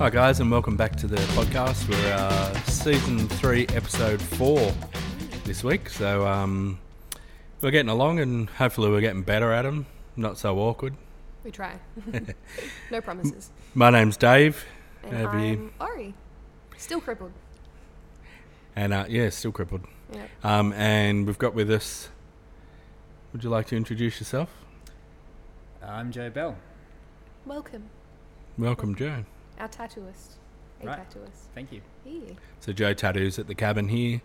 Hi, guys, and welcome back to the podcast. We're uh, season three, episode four this week. So um, we're getting along, and hopefully, we're getting better at them. Not so awkward. We try. no promises. My name's Dave, And Have I'm you- Ori. Still crippled. and uh, yeah, still crippled. Yeah. Um, and we've got with us. Would you like to introduce yourself? I'm Joe Bell. Welcome, Welcome, Joe. Our tattooist. A Right. tattooist. Thank you. Yeah. So Joe tattoos at the cabin here.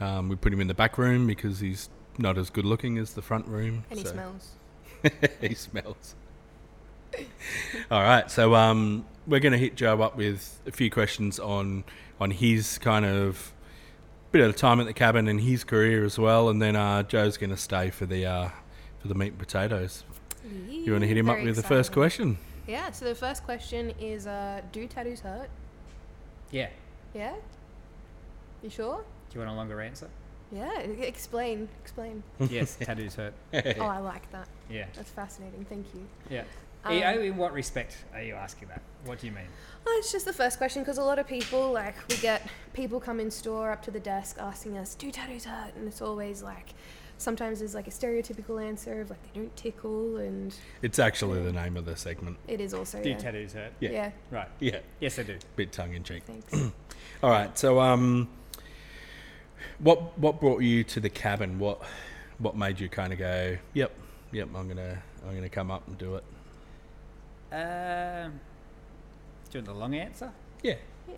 Um, we put him in the back room because he's not as good looking as the front room. And he smells. he smells. All right, so um, we're going to hit Joe up with a few questions on on his kind of bit of time at the cabin and his career as well, and then uh, Joe's going to stay for the uh, for the meat and potatoes. You want to hit him up Very with the first question? Yeah, so the first question is uh, Do tattoos hurt? Yeah. Yeah? You sure? Do you want a longer answer? Yeah, explain. Explain. yes, tattoos hurt. oh, I like that. Yeah. That's fascinating. Thank you. Yeah. Um, Eh, in what respect are you asking that? What do you mean? Well, it's just the first question because a lot of people, like, we get people come in store up to the desk asking us, do tattoos hurt? And it's always like, sometimes there's like a stereotypical answer of like, they don't tickle, and It's actually the name of the segment. it is also. Do yeah. tattoos hurt? Yeah. Yeah, Right. Yeah, Yes, I do. bit tongue in cheek. thanks. All right, so um, what what brought you to the cabin? What what made you kind of go, yep, yep, I'm gonna I'm gonna come up and do it. Um, do you want the long answer? Yeah.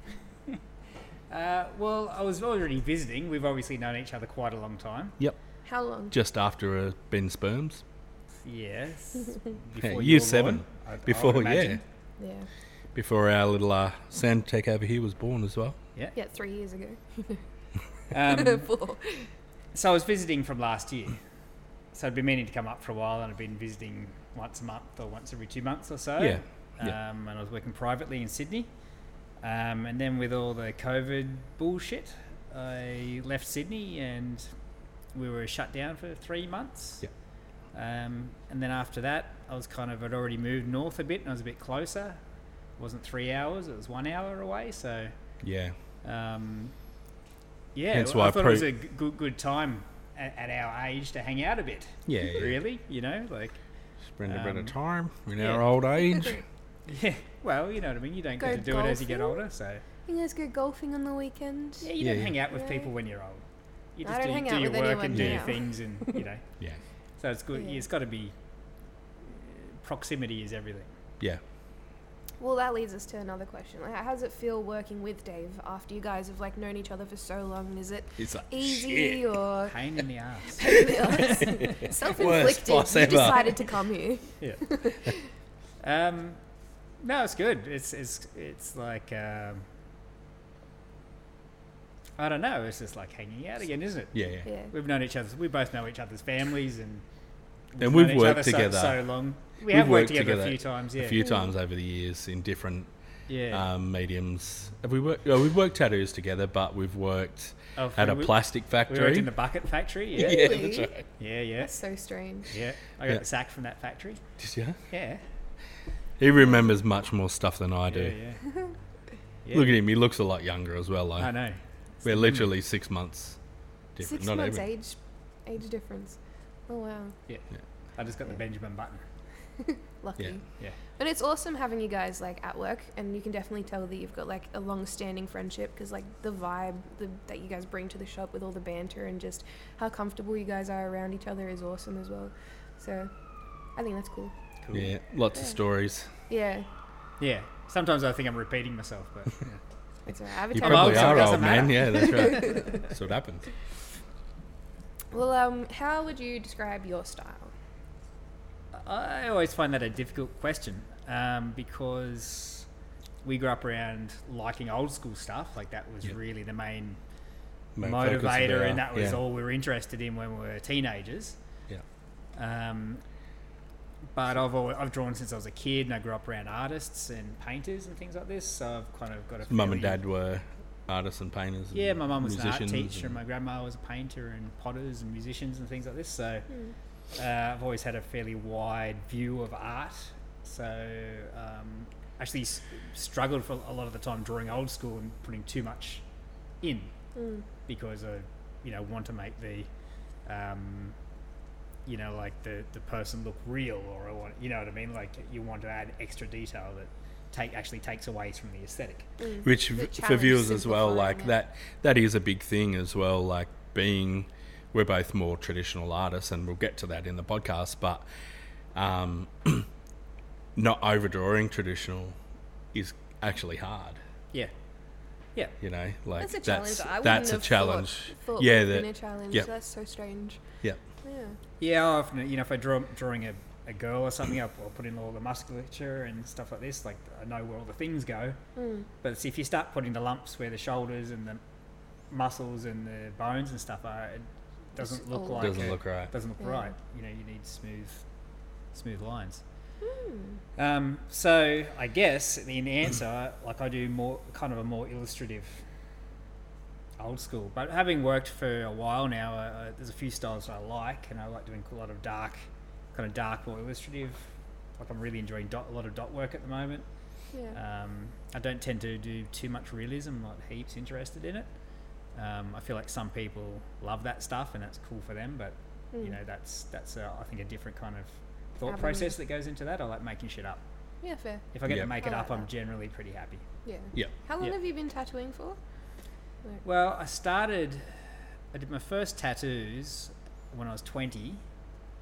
Uh, well, I was already visiting. We've obviously known each other quite a long time. Yep. How long? Just after uh, Ben Sperms. Yes. Yeah, you year seven. born, I- I Before, yeah. Yeah. Before our little uh, sand tech over here was born as well. Yeah. Yeah, three years ago. Um, Four. So I was visiting from last year. So I'd been meaning to come up for a while, and I'd been visiting once a month or once every two months or so. Yeah, Um, yeah. And I was working privately in Sydney. Um, and then with all the COVID bullshit, I left Sydney and we were shut down for three months. Yeah. Um, and then after that, I was kind of I'd already moved north a bit, and I was a bit closer. It wasn't three hours; it was one hour away. So Yeah. um, yeah, Hence why I thought pro- it was a good good time at, at our age to hang out a bit. Yeah. yeah. Really, you know, like Spend a bit Um, of time in yeah. our old age. yeah. Well, you know what I mean. You don't Go get to do it as you get older, so You guys go golfing on the weekend? yeah, you Yeah, don't yeah. hang out with Yeah. people when you're old. You just don't do, hang do out your with work anyone and do your things, and you know. Yeah. So it's good. Yeah. It's got to be. Proximity is everything. Yeah. Well, that leads us to another question. Like, how does it feel working with Dave after you guys have like known each other for so long? Is it It's like easy shit. or Pain in the ass. Worst self-inflicted? boss You ever. decided to come here. yeah. Um, no, it's good. It's it's it's like um, I don't know. It's just like hanging out again, isn't it? Yeah, yeah. Yeah. We've known each other. We both know each other's families, and And we've each worked other so- together. so, long. We We've have worked worked together, together a few times. Yeah, A few times over the years in different yeah. um, mediums. Have we worked? Oh, we've worked tattoos together, but we've worked Oh, at a we- plastic We factory. worked in the bucket factory. Yeah, yeah, Really? that's right. yeah, yeah, That's so strange. yeah. I got Yeah. the sack from that factory. Did you? Yeah, He remembers much more stuff than I do. yeah, yeah. yeah. Look at him; he looks a lot younger as well. Though. I know. We're literally six months different. Six Not months even. age, age difference. Oh wow, Yeah. Yeah. I just got the Benjamin Button. lucky. Yeah. Yeah. And it's awesome having you guys like at work, and you can definitely tell that you've got like a long-standing friendship because like the vibe the, that you guys bring to the shop with all the banter and just how comfortable you guys are around each other is awesome as well. So, I think that's cool. Cool. Yeah, lots of stories. Yeah, Yeah. Sometimes I think I'm repeating myself, but yeah. It's alright. I have a You probably so it are old man. Yeah, that's right. that's what happens. Well, um, how would you describe your style? I always find that a difficult question um, because we grew up around liking old school stuff. Like that was Yeah. really the main Main motivator, and that was yeah. all we were interested in when we were teenagers. Yeah. Um, but I've always, I've drawn since I was a kid, and I grew up around artists and painters and things like this. So I've kind of got a Mum and dad were artists and painters. And Yeah, my mum was an art teacher, and and- my grandma was a painter, and potters and musicians and things like this. So Hmm. uh, I've always had a fairly wide view of art. So um, actually s- struggled for a lot of the time drawing old school and putting too much in Mm. because I, you know, want to make the, um, you know, like the the person look real, or I want, you know what I mean? Like you want to add extra detail that take actually takes away from the aesthetic. Mm. which The for viewers as well like it. that that is a big thing as well like being we're both more traditional artists and we'll get to that in the podcast but um, not overdrawing traditional is actually hard Yeah, yeah, you know like That's a challenge. that's, I that's a have challenge Thought, thought yeah would have been that a challenge. yep. That's so strange. yeah Yeah. yeah. Often, you know, if I draw drawing a, a girl or something, I'll, I'll put in all the musculature and stuff like this. Like I know where all the things go. Mm. But see, if you start putting the lumps where the shoulders and the muscles and the bones and stuff are, it doesn't It's look all- like doesn't a- look right doesn't look Yeah. right. You know, you need smooth, smooth lines. Mm. Um, so I guess in the answer, like I do more kind of a more illustrative, old school. But having worked for a while now, uh, uh, there's a few styles that I like, and I like doing a lot of dark, kind of dark, more illustrative. Like I'm really enjoying dot, a lot of dot work at the moment. Yeah. Um, I don't tend to do too much realism. I'm not heaps interested in it. Um, I feel like some people love that stuff and that's cool for them, but you Mm. know that's that's uh, I think a different kind of thought Avenue. process that goes into that. I like making shit up. Yeah, fair. If I get Yeah. to make I it like up, I'm generally pretty happy. Yeah. yeah How long Yeah. have you been tattooing for? Well, I started. I did my first tattoos when I was 20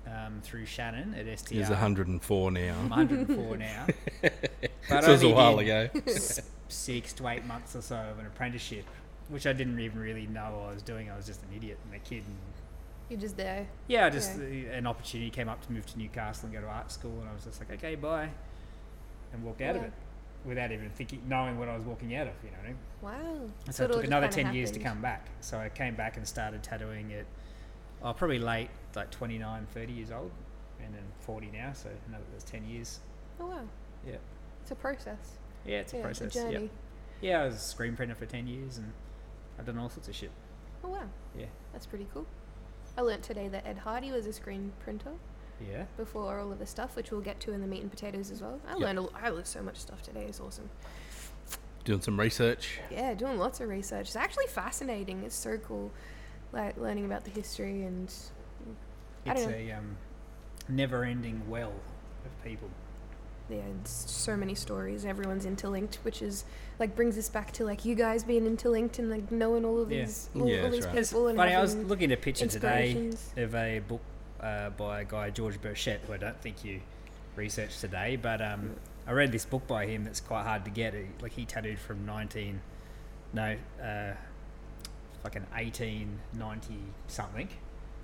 um, through Shannon at STR. he's 104 now I'm 104 now. But so it was a while ago six to eight months or so of an apprenticeship, which I didn't even really know what I was doing. I was just an idiot and a kid. And You're just there. yeah, just Yeah. uh, an opportunity came up to move to Newcastle and go to art school, and I was just like, okay, bye, and walked out of it without even thinking, knowing what I was walking out of. You know. what I mean? Wow. And so it took another kinda 10 years to come back. So I came back and started tattooing at, oh, probably late, like 29, 30 years old, and then 40 now. So another that's 10 years. Oh wow. Yeah. It's a process. Yeah, it's a yeah, process. It's a yeah. journey. yeah, I was a screen printer for 10 years and I've done all sorts of shit. Oh wow. Yeah. That's pretty cool. I learnt today that Ed Hardy was a screen printer Yeah. before all of the stuff, which we'll get to in the meat and potatoes as well. I Yep. learned a, I learned so much stuff today. It's awesome. doing some research Yeah, doing lots of research. It's actually fascinating. It's so cool, like learning about the history and I It's don't know. a um, never ending well of people. yeah, it's so many stories. Everyone's interlinked, which is like brings us back to like you guys being interlinked and like knowing all of Yeah. these all, Yeah, all that's these right. It's people and funny, I was having looking at a picture today inspirations. of a book uh, by a guy, George Burchett, who I don't think you researched today, but um, I read this book by him that's quite hard to get. He, like he tattooed from 19, no, uh, fucking 1890 something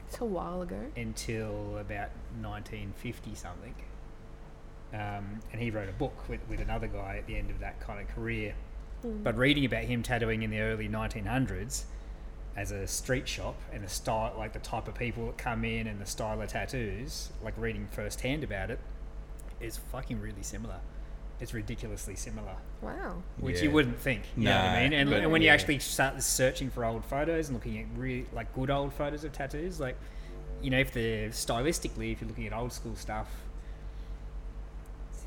It's a while ago. until about 1950 something. Um, and he wrote a book with, with another guy at the end of that kind of career. Mm. But reading about him tattooing in the early 1900s as a street shop and the style, like the type of people that come in and the style of tattoos, like reading firsthand about it, is fucking really similar. It's ridiculously similar, Wow. which Yeah. you wouldn't think. You know what I No, mean? And, but- and when you actually start searching for old photos and looking at really like good old photos of tattoos, like you know, if they're stylistically, if you're looking at old school stuff,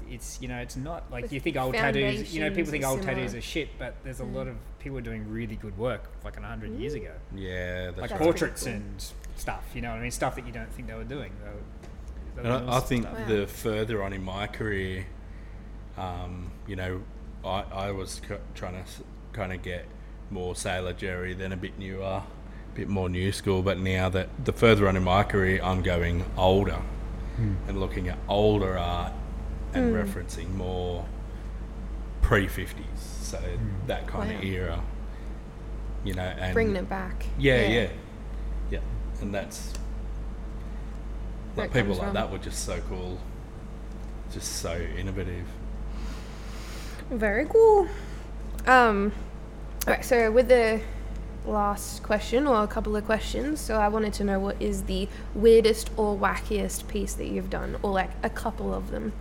it's you know, it's not like The you think old tattoos. You know, people think old similar. tattoos are shit, but there's a lot Mm. of people were doing really good work like a hundred years mm. ago, yeah that's like That's right. portraits cool. and stuff. You know what I mean? Stuff that you don't think they were doing. They were, they were doing I, I think. Wow. the further on in my career, um, you know, I, I was c- trying to kind of get more Sailor Jerry, then a bit newer, a bit more new school. But now that the further on in my career, I'm going older hmm. and looking at older art and hmm. referencing more pre 50s. So that kind of era, you know, and Bringing it back. yeah, yeah, yeah, yeah. and that's Where like it people like from. that were just so cool, just so innovative. Very cool. Um, alright, so with the last question or a couple of questions, so I wanted to know what is the weirdest or wackiest piece that you've done, or like a couple of them.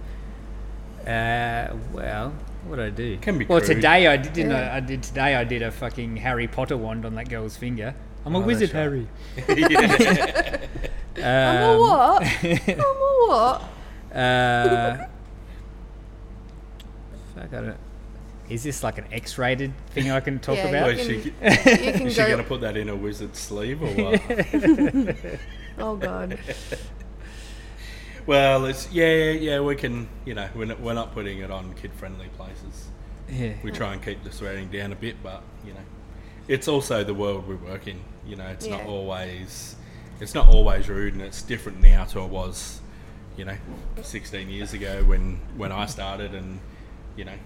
Uh, well, what did I do? Can be well, crude. today I did. Didn't Yeah. I, I did today. I did a fucking Harry Potter wand on that girl's finger. I'm a Oh, wizard, that's right. Harry. I'm a Um, what? I'm a what? Uh, Fuck, I don't. Is this like an X-rated thing I can talk Yeah, about? Well, you is can- she, You can is she going to put that in a wizard sleeve or what? Oh god. Well, it's yeah, yeah, yeah. We can, you know, we're not, we're not putting it on kid-friendly places. Yeah. We try and keep the swearing down a bit, but you know, it's also the world we work in. You know, it's not always it's not always rude, and it's different now to it was, you know, 16 years ago when when I started, and you know,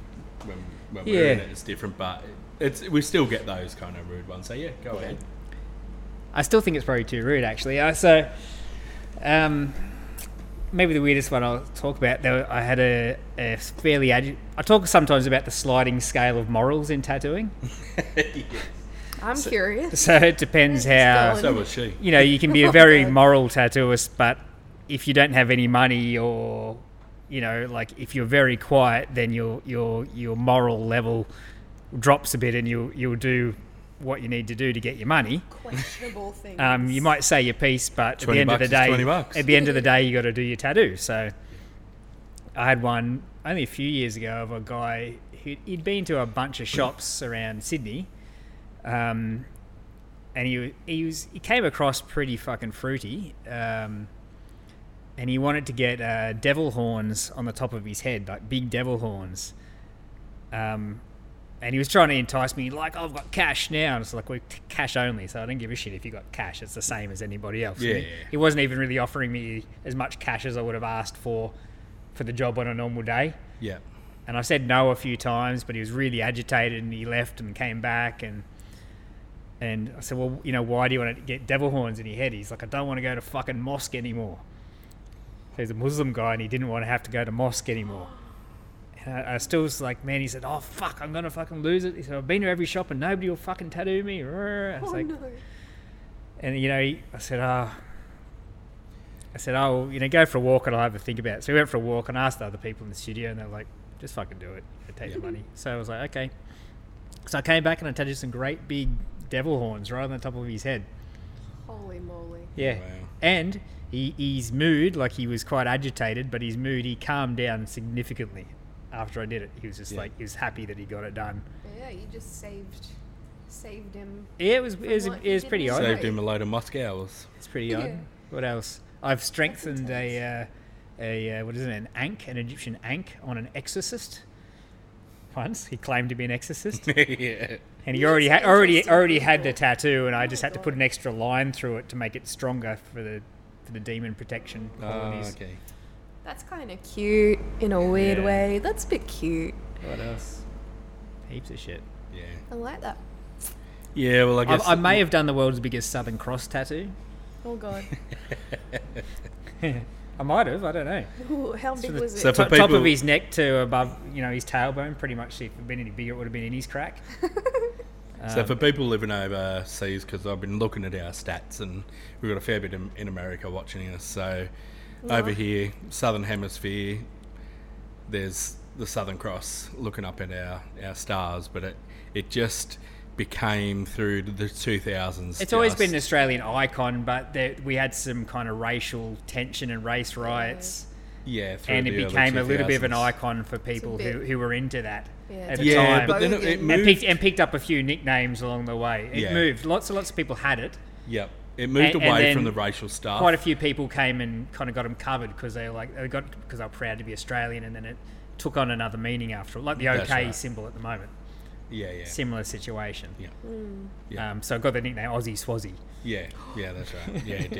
when when we're in it, it's different. But it's we still get those kind of rude ones. So yeah, go ahead. I still think it's probably too rude, actually. Uh, so, um, maybe the weirdest one I'll talk about. There, I had a, a fairly. Adu- I talk sometimes about the sliding scale of morals in tattooing. I'm curious. So it depends how. So was she. You know, you can be a very God. moral tattooist, but if you don't have any money or you know, like if you're very quiet, then your your your moral level drops a bit, and you you'll do what you need to do to get your money. Questionable things. Um, you might say your piece, but at the end of the day, 20 bucks. at the end of the day, you got to do your tattoo. So, I had one only a few years ago of a guy who he'd been to a bunch of shops around Sydney, um, and he he was he came across pretty fucking fruity, um, and he wanted to get uh, devil horns on the top of his head, like big devil horns. Um, and he was trying to entice me, like, I've got cash now. And it's like, we're cash only. So I don't give a shit if you got cash. It's the same as anybody else. Yeah, He, yeah. he wasn't even really offering me as much cash as I would have asked for for the job on a normal day. Yeah. And I said no a few times, but he was really agitated and he left and came back. And and I said, well, you know, why do you want to get devil horns in your head? He's like, I don't want to go to fucking mosque anymore. So he's a Muslim guy and he didn't want to have to go to mosque anymore. And I, I still was like, man, he said, oh, fuck, I'm going to fucking lose it. He said, I've been to every shop and nobody will fucking tattoo me. I was oh like, no. and you know, he, I said, oh, I said, oh, well, you know, go for a walk and I'll have a think about it. So we went for a walk and asked the other people in the studio, and they were like, just fucking do it. You take the money. So I was like, okay. So I came back and I tattooed some great big devil horns right on the top of his head. Holy moly. Yeah. Oh, wow. And he, his mood, like he was quite agitated, but his mood, he calmed down significantly after I did it. He was just Yeah. like, he was happy that he got it done. Yeah, you just saved saved him. Yeah, it was, it was, it was pretty was odd. Saved him a load of musk hours. It's pretty Yeah. odd. What else? I've strengthened a uh, a uh, what is it? An ankh, an Egyptian ankh on an exorcist. Once he claimed to be an exorcist, yeah. and he Yes, already had already already had the tattoo, and I Oh just my had to put an extra line through it to make it stronger for the for the demon protection Oh, qualities. okay. That's kind of cute in a weird Yeah. way. That's a bit cute. What else? Heaps of shit. Yeah. I like that. Yeah, well, I I, guess I may have done the world's biggest Southern Cross tattoo. Oh god. I might have. I don't know. Ooh, how big was it? So for Top, top of his neck to above, you know, his tailbone. Pretty much. If it had been any bigger, it would have been in his crack. So Um, for people living overseas, because I've been looking at our stats, and we've got a fair bit in, in America watching us. So over here, Southern Hemisphere, there's the Southern Cross looking up at our, our stars, but it it just became through the 2000s. It's always been an Australian icon, but there, we had some kind of racial tension and race riots, yeah, through and it the early became a little bit of an icon for people who, bit- who were into that Yeah, at the a Yeah, time. but then it, it moved. and picked and picked up a few nicknames along the way. It Yeah. moved. Lots and lots of people had it. Yep, it moved And- and away from the racial stuff. Quite a few people came and kind of got them covered because they were like they got because they were proud to be Australian, and then it took on another meaning after, like the OK right. symbol at the moment. yeah, yeah, Similar situation. yeah, Mm. Yeah. Um, so I got the nickname Aussie Swazzy. yeah, yeah. That's right. Yeah, it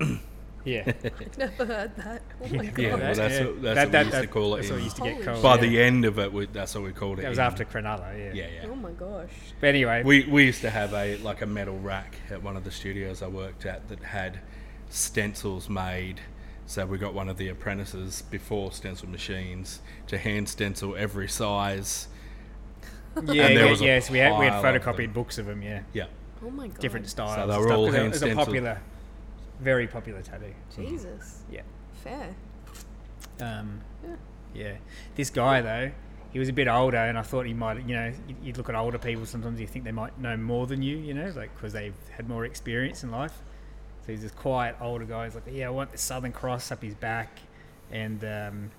did. Yeah. I've Never heard that. Oh my god. Yeah, well, that's what- that's what we used to call it That's what we used to get called. By yeah. the end of it, we, that's what we called it. That was in- after Cronulla, yeah. Yeah, yeah. Oh my gosh. But anyway, We we used to have a like a metal rack at one of the studios I worked at that had stencils made. So we got one of the apprentices before stencil machines to hand stencil every size. yeah, and there yeah, was yes, we had we had pile of photocopied books of them, yeah, Yeah, Oh my god. different styles. they and were stuff, all 'cause it hand was a popular, very popular tattoo. Jesus. Yeah. Fair. Um, Yeah. yeah. This guy though, he was a bit older, and I thought he might, you know, you- you'd look at older people. Sometimes you think they might know more than you, you know, like because they've had more experience in life. So he's this quiet older guy. He's like, yeah, I want the Southern Cross up his back, and um,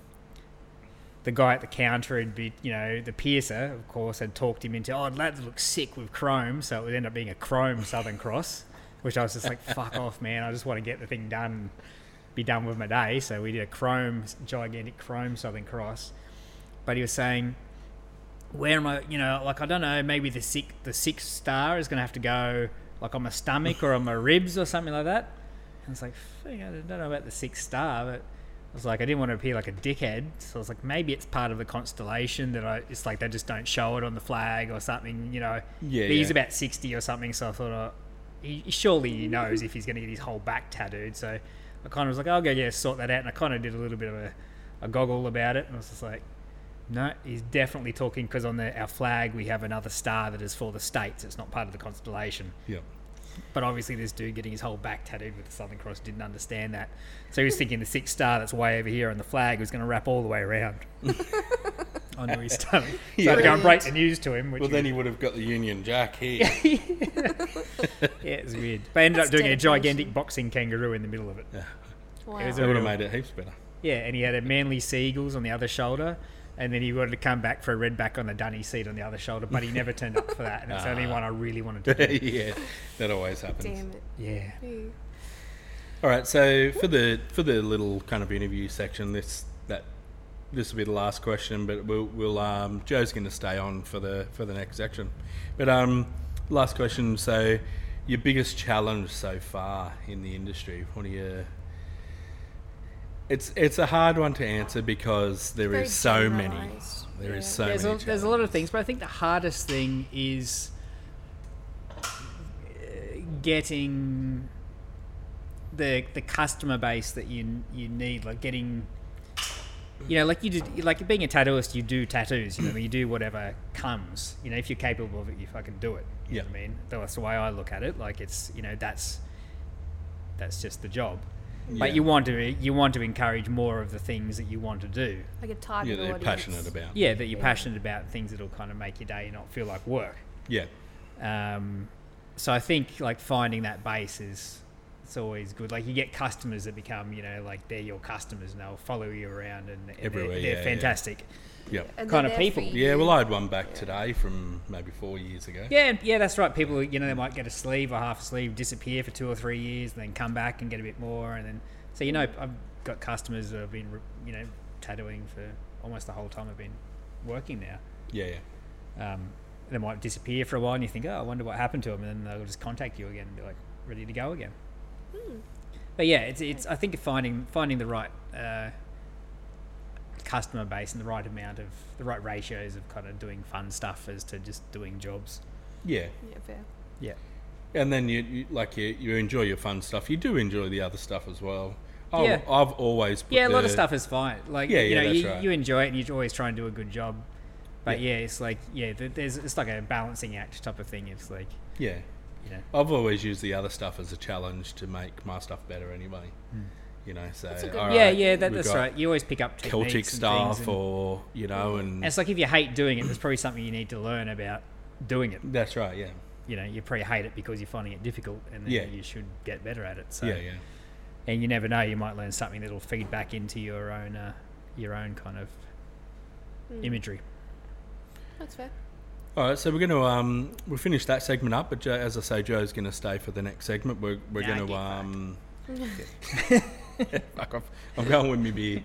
the guy at the counter had been, you know, the piercer, of course, had talked him into, oh, that looks sick with chrome. So it would end up being a chrome Southern Cross, which I was just like, fuck off, man. I just want to get the thing done, be done with my day. So we did a chrome, gigantic chrome Southern Cross. But he was saying, where am I, you know, like, I don't know, maybe the six, the sixth star is going to have to go like on my stomach or on my ribs or something like that. And it's like, I don't know about the sixth star, but I was like, I didn't want to appear like a dickhead, so I was like, maybe it's part of the constellation that I. It's like they just don't show it on the flag or something, you know. Yeah, He's yeah. about sixty or something, so I thought, oh, he, surely he knows if he's going to get his whole back tattooed. So I kind of was like, I'll go, yeah, sort that out, and I kind of did a little bit of a, a goggle about it, and I was just like. No, he's definitely talking because on the, our flag we have another star that is for the states. It's not part of the constellation. Yeah. But obviously, this dude getting his whole back tattooed with the Southern Cross didn't understand that. So he was thinking the sixth star that's way over here on the flag was going to wrap all the way around onto his stomach. So Yeah. I had to go and break the news to him. Which Well, then he would have got the Union Jack here. yeah, it was weird. But I ended That's up doing a gigantic boxing kangaroo in the middle of it. Wow. It was that would have made it heaps better. Yeah, and he had a Manly Seagulls on the other shoulder. And then he wanted to come back for a red back on the Dunny seat on the other shoulder, but he never turned up for that. And it's the only Ah. one I really wanted to do. yeah, that always happens. Damn it. Yeah. Ew. All right, so for the for the little kind of interview section, this that this will be the last question, but we'll, we'll um, Joe's going to stay on for the for the next section. But um, last question. So, your biggest challenge so far in the industry? What are you? It's it's a hard one to answer because there Very so many. generalised. There is Yeah. so there's many. a, there's a lot of things, but I think the hardest thing is uh, getting the the customer base that you you need, like getting. You know, like you did, like being a tattooist, you do tattoos. You know, you do whatever comes. You know, if you're capable of it, you fucking do it. You know what I mean? That's the way I look at it. Like it's, you know, that's that's just the job. But you want to you want to encourage more of the things that you want to do. Like a yeah, target they're audience. passionate about. Yeah, that you're Yeah. passionate about things that'll kind of make your day not feel like work. Yeah, Um, so I think like finding that base is it's always good. Like you get customers that become, you know, like they're your customers and they'll follow you around and they're, they're yeah, yeah. fantastic. yeah, And kind of people. yeah. Well, I had one back today from maybe four years ago. Yeah, yeah, that's right. People, you know, they might get a sleeve or half a sleeve, disappear for two or three years, and then come back and get a bit more, and then so you know, I've got customers that have been, you know, tattooing for almost the whole time I've been working now. yeah, yeah. um, they might disappear for a while and you think, oh, I wonder what happened to them, and then they'll just contact you again and be like, ready to go again. But yeah, it's, it's I think finding finding the right uh, customer base and the right amount of the right ratios of kind of doing fun stuff as to just doing jobs. yeah. Yeah, fair. Yeah, And then you, you like you, you enjoy your fun stuff. You do enjoy the other stuff as well. Oh, Yeah. I've always put yeah, a lot of stuff is fine. Like Yeah, you yeah, know, you, right. you enjoy it and you always try and do a good job. But Yeah. yeah, it's like yeah, there's it's like a balancing act type of thing. It's like Yeah, you know, I've always used the other stuff as a challenge to make my stuff better anyway. You know, so That's a good all yeah, right, yeah, that, we've that's got right. You always pick up Celtic and things stuff, and- or you know, and And it's like if you hate doing it, there's probably something you need to learn about doing it. that's right. Yeah, You know, you probably hate it because you're finding it difficult, and then Yeah. you should get better at it. So, yeah, yeah. and you never know, you might learn something that'll feed back into your own, uh, your own kind of Mm. imagery. That's fair. All right, so we're going to um we'll finish that segment up, but Joe, as I say, Joe's going to stay for the next segment. We're we're going to get um. fuck off! I'm going with me beer.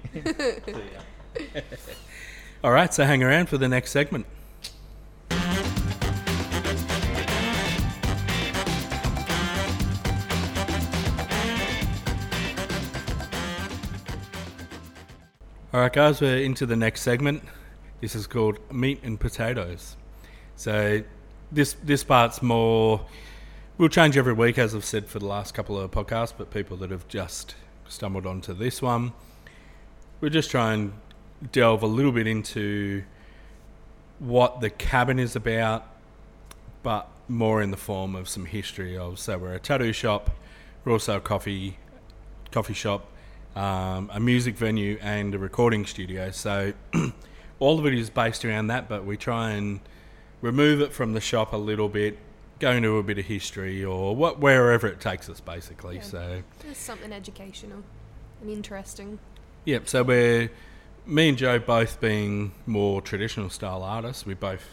See ya. All right, so hang around for the next segment. All right, guys, we're into the next segment. This is called meat and potatoes. So this this part's more. We'll change every week, as I've said for the last couple of podcasts. But people that have just stumbled onto this one, we'll just try and delve a little bit into what the cabin is about, but more in the form of some history of. So we're a tattoo shop, we're also a coffee coffee shop, um, a music venue, and a recording studio. So all of it is based around that, but we try and remove it from the shop a little bit, go into a bit of history or what wherever it takes us, basically. Yeah. So It's something educational and interesting. Yep. So we're me and Joe both being more traditional style artists, we both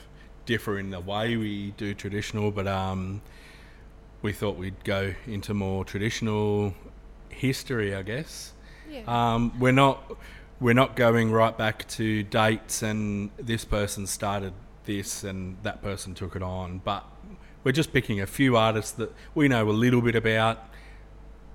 differ in the way we do traditional, but um, we thought we'd go into more traditional history, I guess. Yeah. Um, we're not we're not going right back to dates and this person started this and that person took it on, but we're just picking a few artists that we know a little bit about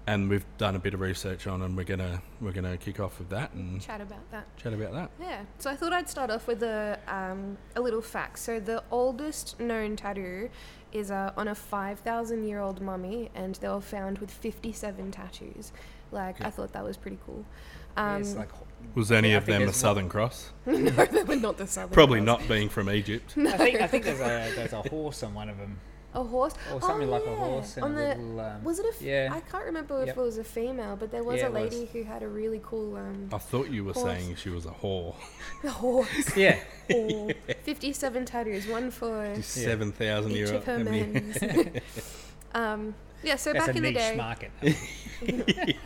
and we've done a bit of research on and we're gonna we're gonna kick off with that and Chat about that. chat about that. Yeah. So I thought I'd start off with a um, a little fact. So the oldest known tattoo is uh, on a five thousand year old mummy, and they were found with fifty seven tattoos. Like Yeah. I thought that was pretty cool. Um, it's like Was any Yeah, of them a there's Southern Cross? no, they were not the southern. Probably Cross. not being from Egypt. I think I think there's a there's a horse on one of them, A horse. or something Oh, like yeah. a horse and On a the little. Um, was it a? F- yeah. I can't remember if Yep. it was a female, but there was Yeah, a it was. lady who had a really cool um, I thought you were Horse. saying she was a whore. The horse. yeah, or 57 tattoos, one for seven thousand each year of her old. men's. um, yeah, so that's back in the day, market.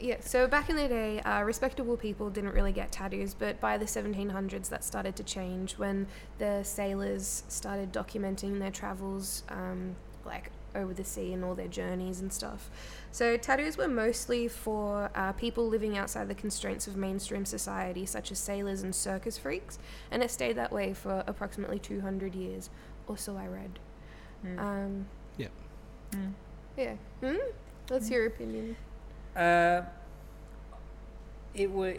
yeah, so back in the day, uh, respectable people didn't really get tattoos, but by the 1700s, that started to change when the sailors started documenting their travels, um, like over the sea and all their journeys and stuff. So tattoos were mostly for uh, people living outside the constraints of mainstream society, such as sailors and circus freaks, and it stayed that way for approximately 200 years, or so I read. Mm. Um, Yeah. Mm. yeah. Hmm? What's your opinion? Uh, it was,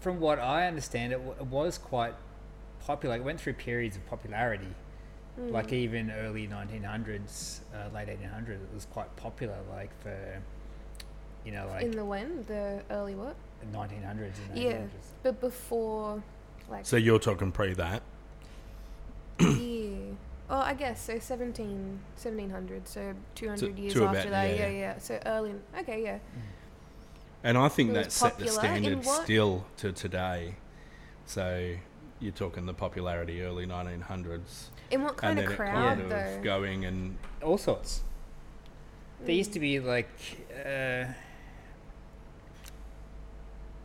from what I understand, it, w- it was quite popular. It went through periods of popularity, Mm. like even early 1900s, uh, late 1800s. It was quite popular, like for, you know, like in the when the early what? 1900s and 1800s. Yeah. But before, like So you're talking pre that. yeah. Oh, I guess so. 17, 1700, so two hundred years to after about- that. yeah, Yeah, yeah. yeah, So early. Okay, yeah. And I think It that set the standard still to today. So you're talking the popularity early 1900s. In what kind and of then crowd it kind though? of going and all sorts. There used Mm. to be like, uh,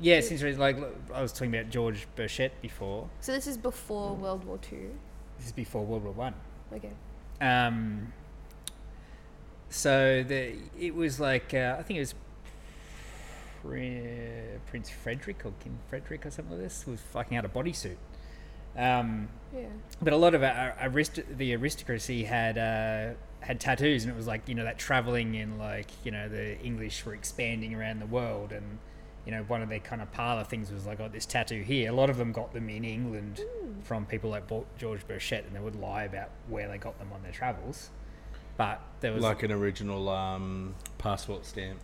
yeah, since it's like I was talking about George Burchett before. So this is before World War Two. This is before World War One. Okay. Um, so the it was like uh, I think it was Pri- Prince Frederick or King Frederick or something like this was fucking out a bodysuit. Um, Yeah. but a lot of our, arist- the aristocracy had uh, had tattoos, and it was like you know that traveling in like you know the English were expanding around the world, and you know one of their kind of parlor things was like, got this tattoo here. A lot of them got them in England Mm. From people like Bo- George Burchett, and they would lie about where they got them on their travels. But there was like an original um, passport stamp.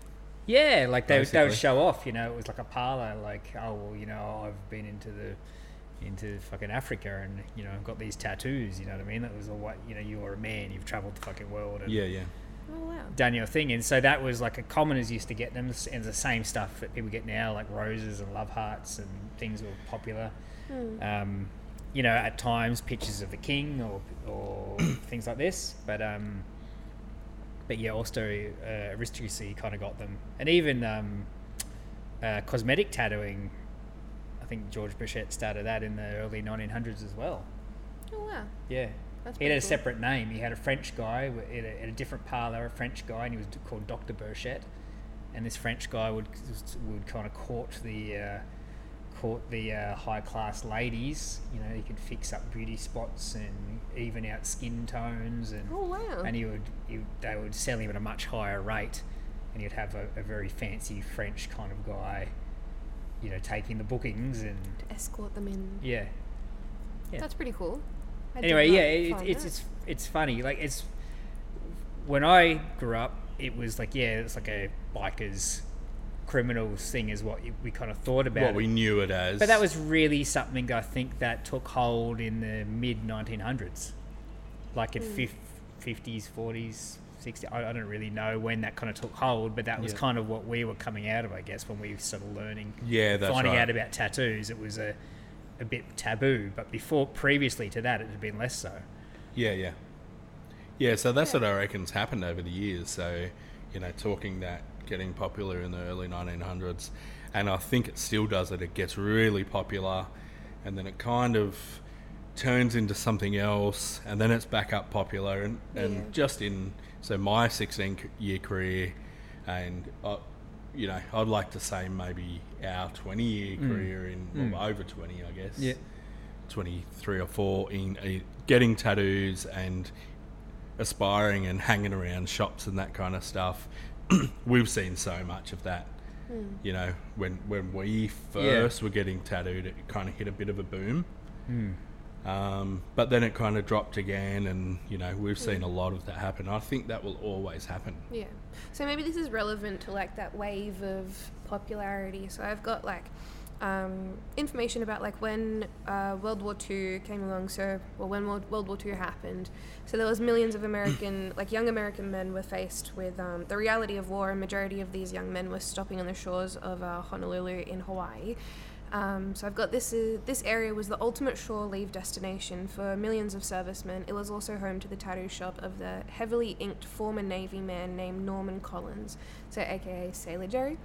yeah, like they, would- they would show off, you know, it was like a parlor, like, oh, well, you know, I've been into the, into fucking Africa and, you know, I've got these tattoos, you know what I mean? That was all what, you know, you're a man, you've traveled the fucking world and Yeah, yeah. Oh wow. done your thing. And so that was like a commoners used to get them and the same stuff that people get now, like roses and love hearts and things that were popular. Mm. Um, you know, at times pictures of the king or, or things like this, but, um, but yeah, also uh, aristocracy kind of got them, and even um, uh, cosmetic tattooing. I think George Burchett started that in the early 1900s as well. Oh wow. Yeah, That's he had a cool. separate name. He had a French guy at a, at a different parlor, a French guy, and he was called Doctor Burchett. And this French guy would would kind of court the uh, the uh, high class ladies. You know, he could fix up beauty spots and even out skin tones and Oh wow. and he would he, they would sell him at a much higher rate, and you'd have a, a very fancy French kind of guy, you know, taking the bookings and to escort them in. yeah. Yeah. That's pretty cool. I Anyway, yeah, it, it's it's it's funny. Like it's when I grew up, it was like yeah, it's like a bikers criminals thing is what we kind of thought about. What it. we knew it as. But that was really something I think that took hold in the mid 1900s, like in Mm. 50s, 40s, 60s. I, I don't really know when that kind of took hold, but that was Yeah. kind of what we were coming out of, I guess, when we started learning, Yeah, that's finding right. out about tattoos. It was a, a bit taboo, but before, previously to that, it had been less so. Yeah, yeah. Yeah, so that's what I reckon's happened over the years. So, you know, talking that getting popular in the early 1900s, and I think it still does it. It gets really popular, and then it kind of turns into something else, and then it's back up popular. And, and Yeah. just in so my 16 year career, and uh, you know, I'd like to say maybe our 20 year career in well, over 20, I guess. Yeah. 23 or 4 in uh, getting tattoos and aspiring and hanging around shops and that kind of stuff. We've seen so much of that. Hmm. You know, when when we first were getting tattooed, it kind of hit a bit of a boom. Hmm. Um, but then it kind of dropped again, and you know we've hmm. seen a lot of that happen. I think that will always happen. Yeah. So maybe this is relevant to like that wave of popularity. So I've got like um, information about like when uh, World War II came along. So well, when World, World War II happened. So there was millions of American, like young American men, were faced with um, the reality of war, and majority of these young men were stopping on the shores of uh, Honolulu in Hawaii. Um, so I've got this. Uh, this area was the ultimate shore leave destination for millions of servicemen. It was also home to the tattoo shop of the heavily inked former Navy man named Norman Collins, so AKA Sailor Jerry.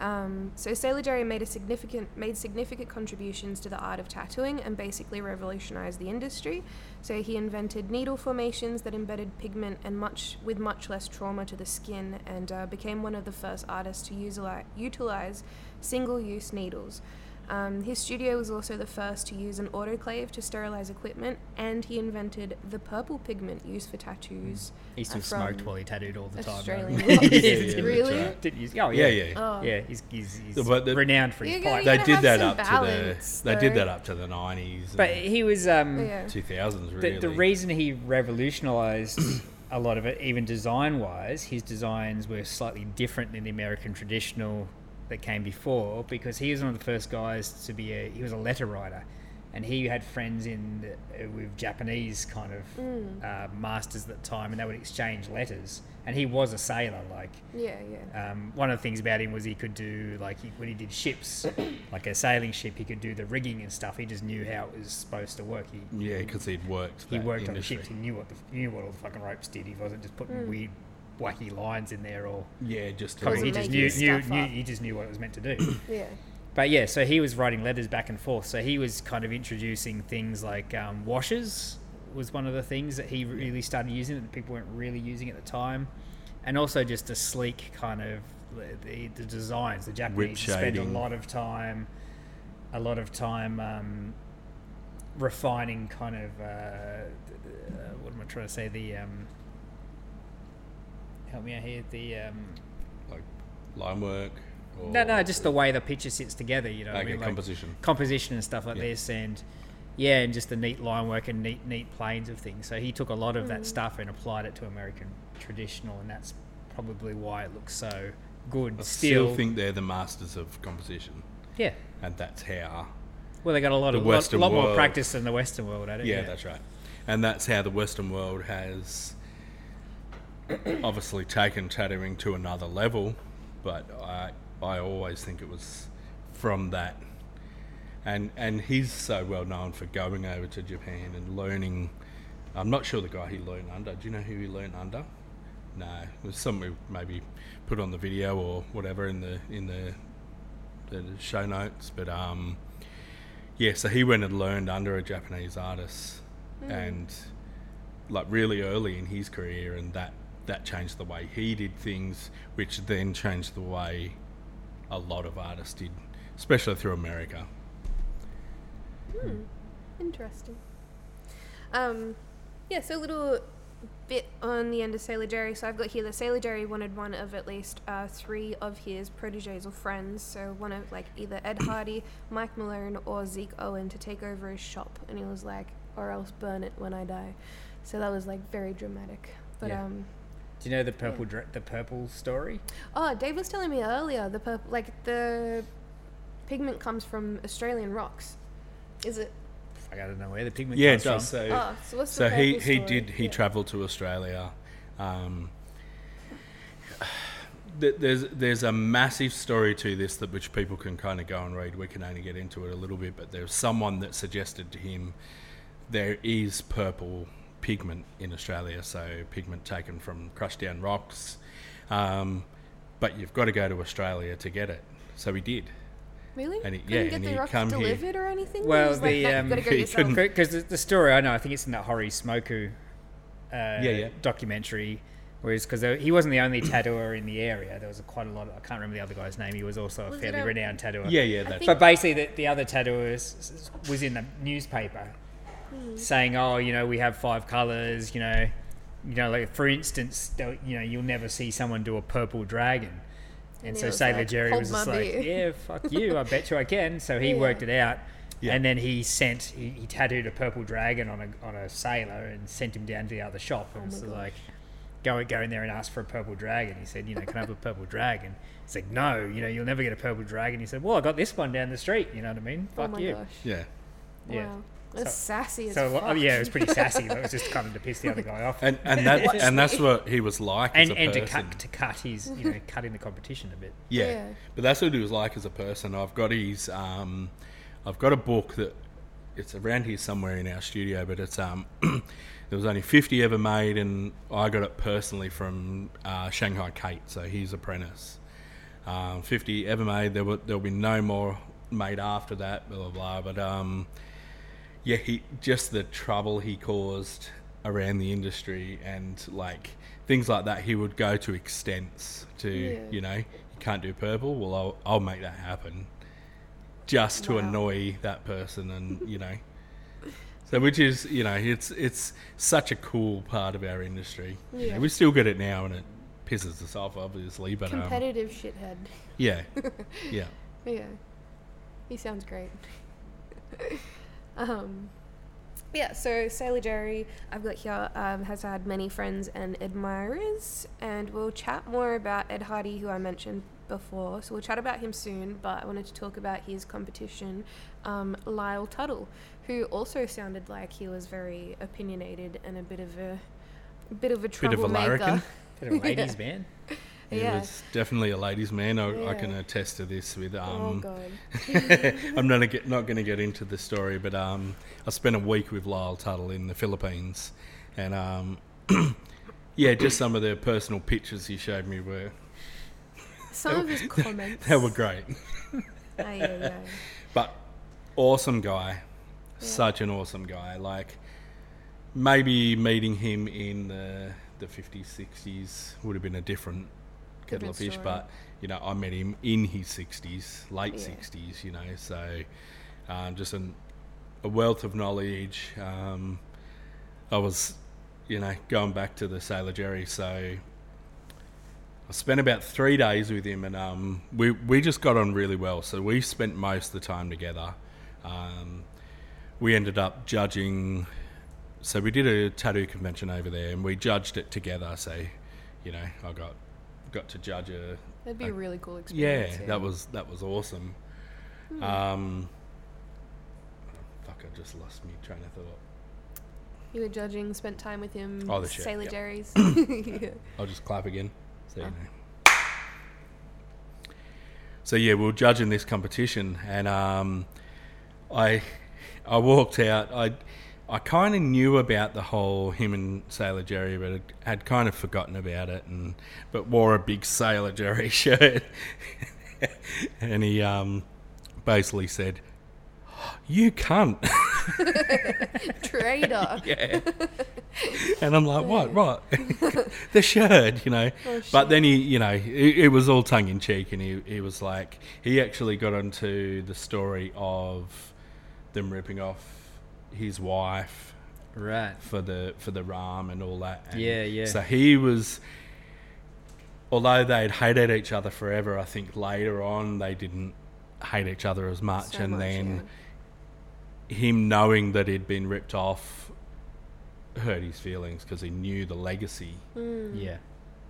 Um, so Sailor Jerry made a significant made significant contributions to the art of tattooing and basically revolutionized the industry. So he invented needle formations that embedded pigment and much with much less trauma to the skin, and uh, became one of the first artists to utilize, utilize single-use needles. Um, his studio was also the first to use an autoclave to sterilize equipment, and he invented the purple pigment used for tattoos. He still uh, from smoked while he tattooed all the time. Australian though. Yeah, yeah, Really? right. Didn't use, oh Yeah, yeah, yeah. Oh. yeah. He's, he's, he's But the- renowned for his pipe. They did have that some up balance, to the. They did that up to the nineties. But he was um, Yeah. two thousands the, really. the reason he revolutionized a lot of it, even design wise, his designs were slightly different than the American traditional that came before because he was one of the first guys to be a he was a letter writer. And he had friends in the, uh, with Japanese kind of Mm. uh, masters at the time, and they would exchange letters. And he was a sailor, like Yeah, yeah. um, one of the things about him was he could do like he, when he did ships, like a sailing ship, he could do the rigging and stuff. He just knew how it was supposed to work. He yeah, because he'd worked. he that worked on the ships. He knew what the he knew what all the fucking ropes did. He wasn't just putting Mm. weird, wacky lines in there or. Yeah, just to He just knew, knew, knew he just knew what it was meant to do. Yeah. but yeah, so he was writing letters back and forth. So he was kind of introducing things like um, washers was one of the things that he really started using that people weren't really using at the time, and also just a sleek kind of the, the designs. The Japanese spent a lot of time, a lot of time um, refining kind of uh, uh, what am I trying to say? The um, help me out here. The um, like line work. Or no, no, just the way the picture sits together. You know, what I mean? Like, composition. composition and stuff like Yeah. this, and yeah, and just the neat line work and neat, neat planes of things. So he took a lot of Mm. that stuff and applied it to American traditional, and that's probably why it looks so good. I still, still think they're the masters of composition, yeah. and that's how. Well, they got a lot of lot, Western lot more practice than the Western world at it. Yeah, that's right. And that's how the Western world has obviously taken tattooing to another level. But I, I always think it was from that. And and he's so well known for going over to Japan and learning. I'm not sure the guy he learned under. Do you know who he learned under? No, it was something we maybe put on the video or whatever in the in the, the show notes. But um, yeah, so he went and learned under a Japanese artist, and like really early in his career, and that that changed the way he did things, which then changed the way a lot of artists did, especially through America. Hmm. Interesting. Um, yeah, so a little bit on the end of Sailor Jerry. So I've got here that Sailor Jerry wanted one of at least uh, three of his proteges or friends. So one of like either Ed Hardy, Mike Malone, or Zeke Owen to take over his shop. And he was like, or else burn it when I die. So that was like very dramatic. But Yeah. um, Do you know the purple dra- the purple story? oh, Dave was telling me earlier the purp- like the pigment comes from Australian rocks. Is it? I don't know where the pigment Yeah, comes so from. so, Oh, so what's the so he purple he did he Yeah. travelled to Australia. Um, there's there's a massive story to this that which people can kind of go and read. We can only get into it a little bit, but there's someone that suggested to him there is purple pigment in Australia, so pigment taken from crushed down rocks. Um, but you've got to go to Australia to get it. So he did. Really? And he- Couldn't yeah, get and the he rock come here. delivered or anything? Well, It was like, the, um, you've got to go he yourself. couldn't- Because the, the story I know, I think it's in that Hori Smoku uh, yeah. documentary. Whereas, because he wasn't the only tattooer in the area, there was a, quite a lot. Of, I can't remember the other guy's name. He was also a Was it, fairly um, renowned tattooer. Yeah, yeah, that's But basically, the, the other tattooers s- s- was in the newspaper Hmm. saying, "Oh, you know, we have five colors. You know, you know, like for instance, you know, you'll never see someone do a purple dragon." And, And so Sailor like, Jerry was just like, beer." "Yeah, fuck you. I bet you I can." So he Yeah. worked it out, Yeah. and then he sent he, he tattooed a purple dragon on a on a sailor and sent him down to the other shop. And Oh was like, go go in there and ask for a purple dragon. He said, you know, can I have a purple dragon? He's like, no, you know, you'll never get a purple dragon. He said, well, I got this one down the street. You know what I mean? Oh Fuck my you. gosh. yeah. Yeah. Wow. That's So- sassy as So fuck. uh, yeah, it was pretty sassy. It was just kind of to piss the other guy off, And and that and that's what he was like and, as a and to cut to cut his you know cutting the competition a bit. Yeah. Yeah. but that's what he was like as a person. I've got his, um, I've got a book that it's around here somewhere in our studio, but it's um, there was only fifty ever made, and I got it personally from uh, Shanghai Kate, so his apprentice. Um, fifty ever made. There will there'll be no more made after that. Blah blah blah. But um, yeah, he just the trouble he caused around the industry and like things like that. He would go to extents to Yeah. you know you can't do purple. Well, I'll, I'll make that happen just to Wow. annoy that person, and you know. So, which is, you know, it's it's such a cool part of our industry. You know, Yeah. we still get it now, and it pisses us off, obviously. But um, Competitive shithead. yeah, yeah, Yeah. He sounds great. um, yeah, so Sailor Jerry, I've got here, um, has had many friends and admirers, and we'll chat more about Ed Hardy, who I mentioned before. So we'll chat about him soon, but I wanted to talk about his competition, um, Lyle Tuttle, who also sounded like he was very opinionated and a bit of a, a bit of a Bit of a troublemaker. larrikin. Bit of a ladies' man. He yeah. was definitely a ladies' man. I, I can attest to this. With oh um, god. I'm not get, not going to get into the story, but um, I spent a week with Lyle Tuttle in the Philippines, and um, yeah, just some of the personal pictures he showed me were Some of his comments. they were great. But awesome guy, such an awesome guy. Like maybe meeting him in the the 50s, 60s would have been a different kettle of fish. story. But you know, I met him in his 60s, late Yeah. 60s. You know, so um, just an, a wealth of knowledge. Um, I was, you know, going back to the Sailor Jerry, so. I spent about three days with him, and um, we we just got on really well. So we spent most of the time together. Um, we ended up judging. So we did a tattoo convention over there, and we judged it together. So, you know, I got got to judge a. That'd be a really cool experience. Yeah, experience. that was that was awesome. Um, fuck, I just lost me train of thought. You were judging, spent time with him. Oh, the shit, Sailor yep. Jerry's. yeah. I'll just clap again. So you know. So yeah, we were judging this competition, and um, I I walked out. I I kind of knew about the whole him and Sailor Jerry, but had kind of forgotten about it, and but wore a big Sailor Jerry shirt, and he um, basically said, "You cunt." Traitor. yeah. and I'm like, what, what? the shirt, you know. Oh, but then he, you know, it, it was all tongue in cheek, and he, he was like, he actually got onto the story of them ripping off his wife Right. for the for the ram and all that. And Yeah, yeah. So he was, although they'd hated each other forever, I think later on they didn't hate each other as much, So and much, then him knowing that he'd been ripped off hurt his feelings because he knew the legacy. Yeah.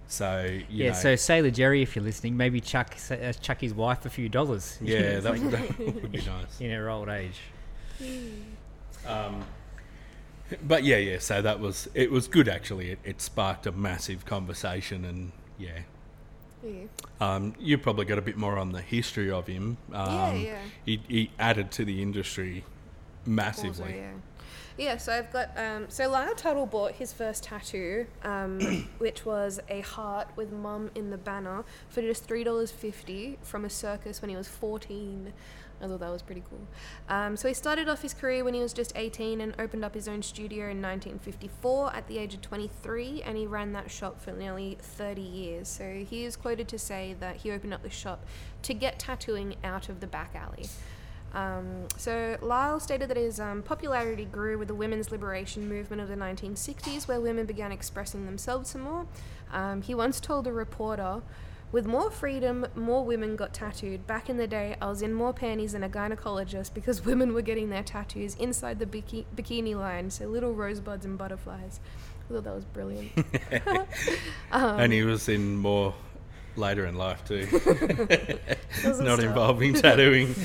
So you Yeah. know, So Sailor Jerry, if you're listening, maybe chuck uh, chuck his wife a few dollars. yeah, that, that would be nice. in her old age. Um, but yeah, yeah. So that was it. Was good actually. It, it sparked a massive conversation, and yeah. Yeah. Um, you probably got a bit more on the history of him. Um, Yeah, yeah. He, he added to the industry Also, massively. yeah. Yeah, so I've got um, so Lyle Tuttle bought his first tattoo, um, which was a heart with mum in the banner for just three dollars fifty from a circus when he was fourteen. I thought that was pretty cool. Um, so he started off his career when he was just 18 and opened up his own studio in 1954 at the age of 23, and he ran that shop for nearly 30 years. So he is quoted to say that he opened up the shop to get tattooing out of the back alley. Um, so Lyle stated that his um, popularity grew with the women's liberation movement of the 1960s, where women began expressing themselves some more. Um, he once told a reporter, "With more freedom, more women got tattooed. Back in the day, I was in more panties than a gynecologist because women were getting their tattoos inside the biki- bikini line, so little rosebuds and butterflies." I thought that was brilliant. Um, and he was in more later in life too, Doesn't involving tattooing.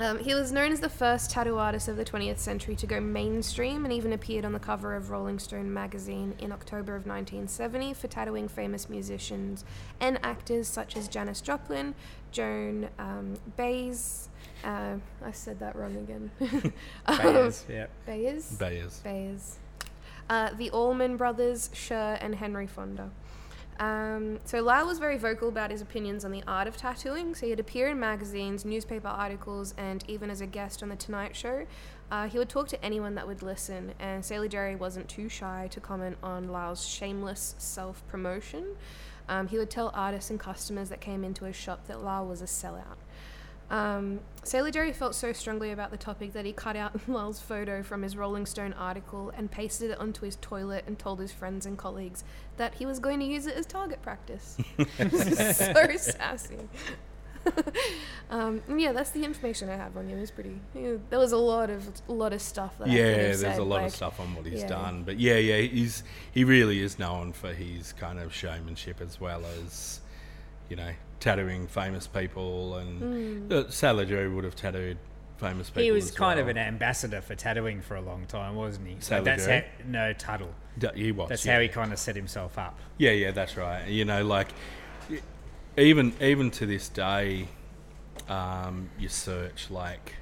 Um, he was known as the first tattoo artist of the 20th century to go mainstream and even appeared on the cover of Rolling Stone magazine in October of 1970 for tattooing famous musicians and actors such as Janis Joplin, Joan um, Baez. Uh, I said that wrong again. Um, Bayers, yeah. Baez? Bayers. Baez. Uh, the Allman Brothers, Cher, and Henry Fonda. Um, so Lyle was very vocal about his opinions on the art of tattooing. So he'd appear in magazines, newspaper articles, and even as a guest on the Tonight Show. Uh, he would talk to anyone that would listen, and Sailor Jerry wasn't too shy to comment on Lyle's shameless self-promotion. Um, he would tell artists and customers that came into his shop that Lyle was a sellout. Um, Sailor Jerry felt so strongly about the topic that he cut out Lyle's photo from his Rolling Stone article and pasted it onto his toilet and told his friends and colleagues that he was going to use it as target practice. so sassy. um, yeah, that's the information I have on him. It's pretty. Yeah, there was a lot of a lot of stuff that Yeah, there's said, a lot like, of stuff on what he's yeah. done, but yeah, yeah, he's he really is known for his kind of showmanship as well as, you know, tattooing famous people, and Mm. uh, Salad would have tattooed famous people. He was as kind of an ambassador for tattooing for a long time, wasn't he? So Salad that's Jerry? how, no Tuttle. D- He was. That's yeah. how he kind of set himself up. Yeah, yeah, that's right. You know, like even even to this day, um, you search like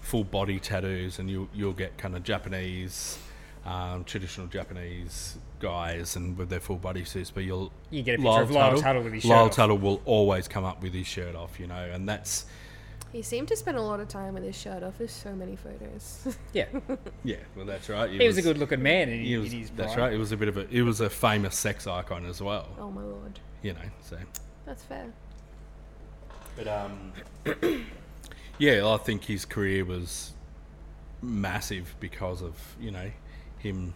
full body tattoos, and you you'll get kind of Japanese, um, traditional Japanese guys, and with their full body suits. But you'll You get a picture of Lyle Tuttle with his shirt Lyle off. Tuttle will always come up with his shirt off, you know, and that's He seemed to spend a lot of time with his shirt off. There's so many photos. Yeah, yeah, well, that's right. he was a good-looking man in, He in was, his that's right. It was a bit of a. It was a famous sex icon as well. oh my lord, You know, so. that's fair. But um, yeah, I think his career was massive because of you know him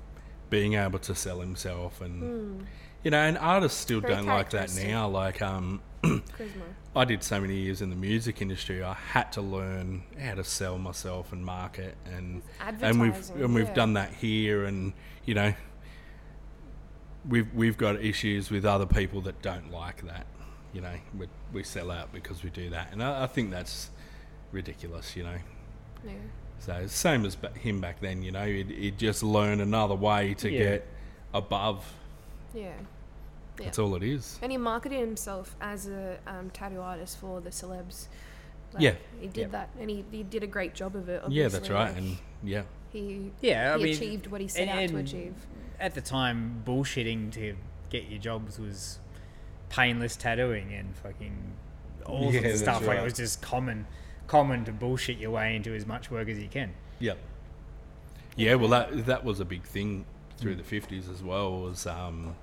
being able to sell himself, and you know, and artists still Very don't like that now. Like um, I did so many years in the music industry, I had to learn how to sell myself and market, and and we've and we've yeah. done that here, and you know. We've, we've got issues with other people that don't like that, you know. We, we sell out because we do that, and I, I think that's ridiculous, you know. Yeah. So same as him back then, you know. He'd, he'd just learn another way to Yeah. get above. Yeah. Yeah. That's all it is. And he marketed himself as a um, tattoo artist for the celebs. Like, Yeah. He did Yeah. that, and he, he did a great job of it. Yeah, that's right, like, and yeah, he Yeah, I he mean, achieved what he set and- out to achieve. At the time, bullshitting to get your jobs was painless tattooing and fucking all Yeah, sorts of that's stuff. Like it was just common, common to bullshit your way into as much work as you can. yep, yeah. Well, that that was a big thing through the fifties as well. Was um,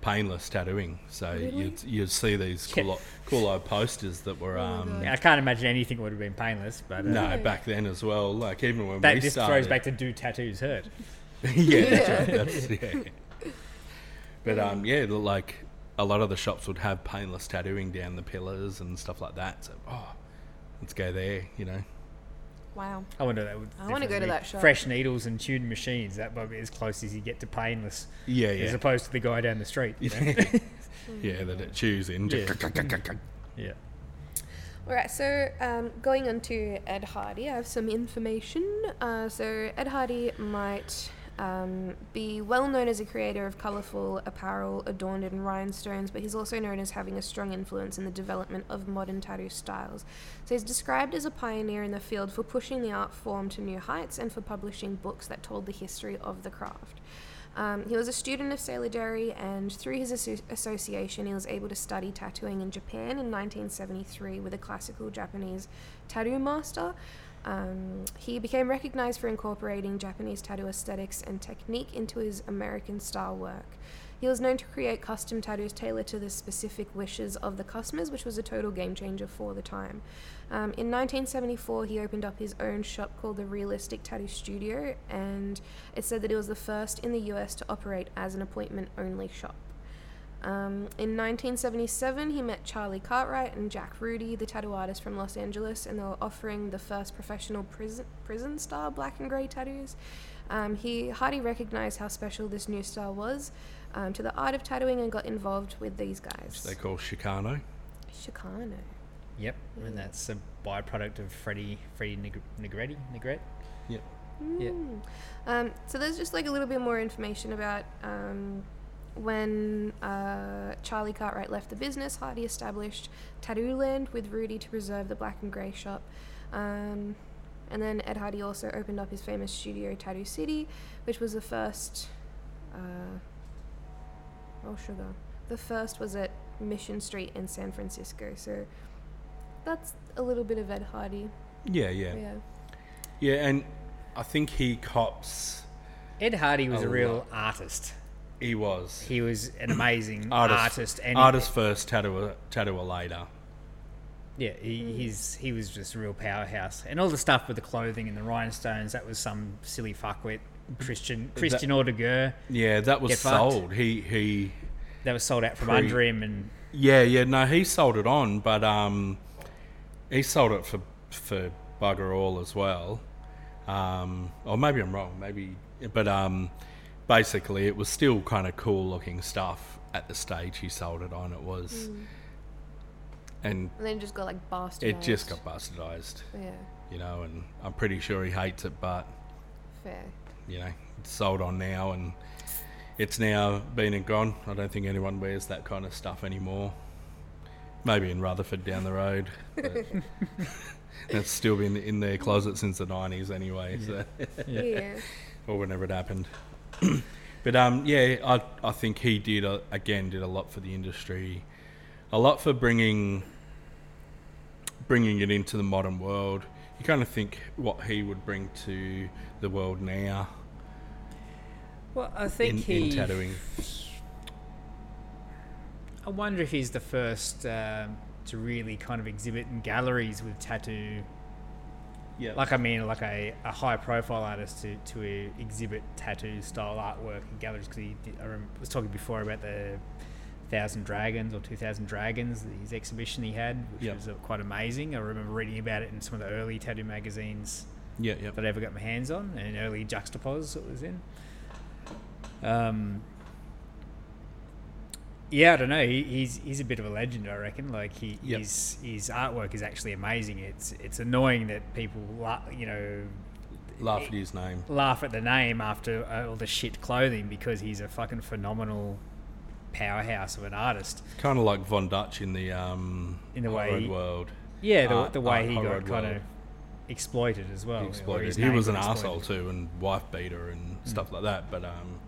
painless tattooing. So Really? you'd you'd see these Yeah. cool cool old posters that were Oh um, God. I can't imagine anything would have been painless, but uh, no Yeah. back then as well. Like even when that we just started, throws back to do tattoos hurt. yeah, that's Yeah. right. That's, yeah. But um, yeah, like a lot of the shops would have painless tattooing down the pillars and stuff like that. So, oh, let's go there. You know. Wow. I wonder that would. I wanna go to that be shop. Fresh needles and tuned machines. That might be as close as you get to painless, Yeah, yeah. as opposed to the guy down the street. You know? yeah. That it chews in. Yeah. yeah. All right, so um, going on to Ed Hardy, I have some information. Uh, so Ed Hardy might um, be well known as a creator of colourful apparel adorned in rhinestones, but he's also known as having a strong influence in the development of modern tattoo styles. So he's described as a pioneer in the field for pushing the art form to new heights and for publishing books that told the history of the craft. Um, he was a student of Sailor Jerry, and through his asso- association, he was able to study tattooing in Japan in 1973 with a classical Japanese tattoo master. Um, he became recognized for incorporating Japanese tattoo aesthetics and technique into his American style work. He was known to create custom tattoos tailored to the specific wishes of the customers, which was a total game changer for the time. Um, in 1974, he opened up his own shop called the Realistic Tattoo Studio, and it said that it was the first in the US to operate as an appointment only shop. Um, in 1977, he met Charlie Cartwright and Jack Rudy, the tattoo artist from Los Angeles, and they were offering the first professional prison, prison style black and grey tattoos. Um, he Hardy recognized how special this new style was um, to the art of tattooing and got involved with these Which guys. they call Chicano. Chicano. Yep, Mm. and that's a byproduct of Freddie Freddie Neg- Negretti. Negret. Yeah. Mm. Um, so there's just like a little bit more information about um, when uh, Charlie Cartwright left the business. Hardy established Tattoo Land with Rudy to preserve the black and grey shop. Um, and then Ed Hardy also opened up his famous studio, Tattoo City, which was the first. Uh, oh, sugar. The first was at Mission Street in San Francisco. So that's a little bit of Ed Hardy. Yeah, yeah, Yeah. yeah, and I think he cops. Ed Hardy was A a real lot. artist. He was He was an amazing artist, artist, and artist first, tattooer, tattooer later. Yeah, he, he's he was just a real powerhouse, and all the stuff with the clothing and the rhinestones. That was some silly fuckwit Christian Christian Audigier Yeah, that was Get fucked. sold. He he. that was sold out from Pre- under him, and Yeah, yeah. No, he sold it on, but um, he sold it for for bugger all as well. Um, or maybe I'm wrong. Maybe, but um, basically, it was still kind of cool looking stuff at the stage he sold it on. It was, mm. and And then it just got like bastardized. it just got bastardized, Yeah, you know. And I'm pretty sure he hates it, but fair. you know, it's sold on now, and it's now been and gone. I don't think anyone wears that kind of stuff anymore. Maybe in Rutherford down the road. That's still been in their closet since the nineties anyway, so Yeah. or whenever it happened. but um, yeah, I I think he did a, again did a lot for the industry, a lot for bringing bringing it into the modern world. You kind of think what he would bring to the world now well, I think in, he. in tattooing. I wonder if he's the first um, to really kind of exhibit in galleries with tattoo. Yeah, Like I mean, like a, a high profile artist to, to exhibit tattoo style artwork in galleries. Because he did, I was talking before about the Thousand Dragons or Two Thousand Dragons, his exhibition he had, which Yep. was uh, quite amazing. I remember reading about it in some of the early tattoo magazines yeah, yeah. that I ever got my hands on, and early Juxtapoz it was in. Um, yeah, I don't know. He, he's he's a bit of a legend, I reckon. Like he Yep. his his artwork is actually amazing. It's it's annoying that people la- you know Laugh at his name. laugh at the name after uh, all the shit clothing because he's a fucking phenomenal powerhouse of an artist. Kind of like Von Dutch in the um, In the way he- world. Yeah, the, Art- the way he got kind world. of exploited as well. He exploited. He was an asshole too, and wife beater and Mm. stuff like that. But um,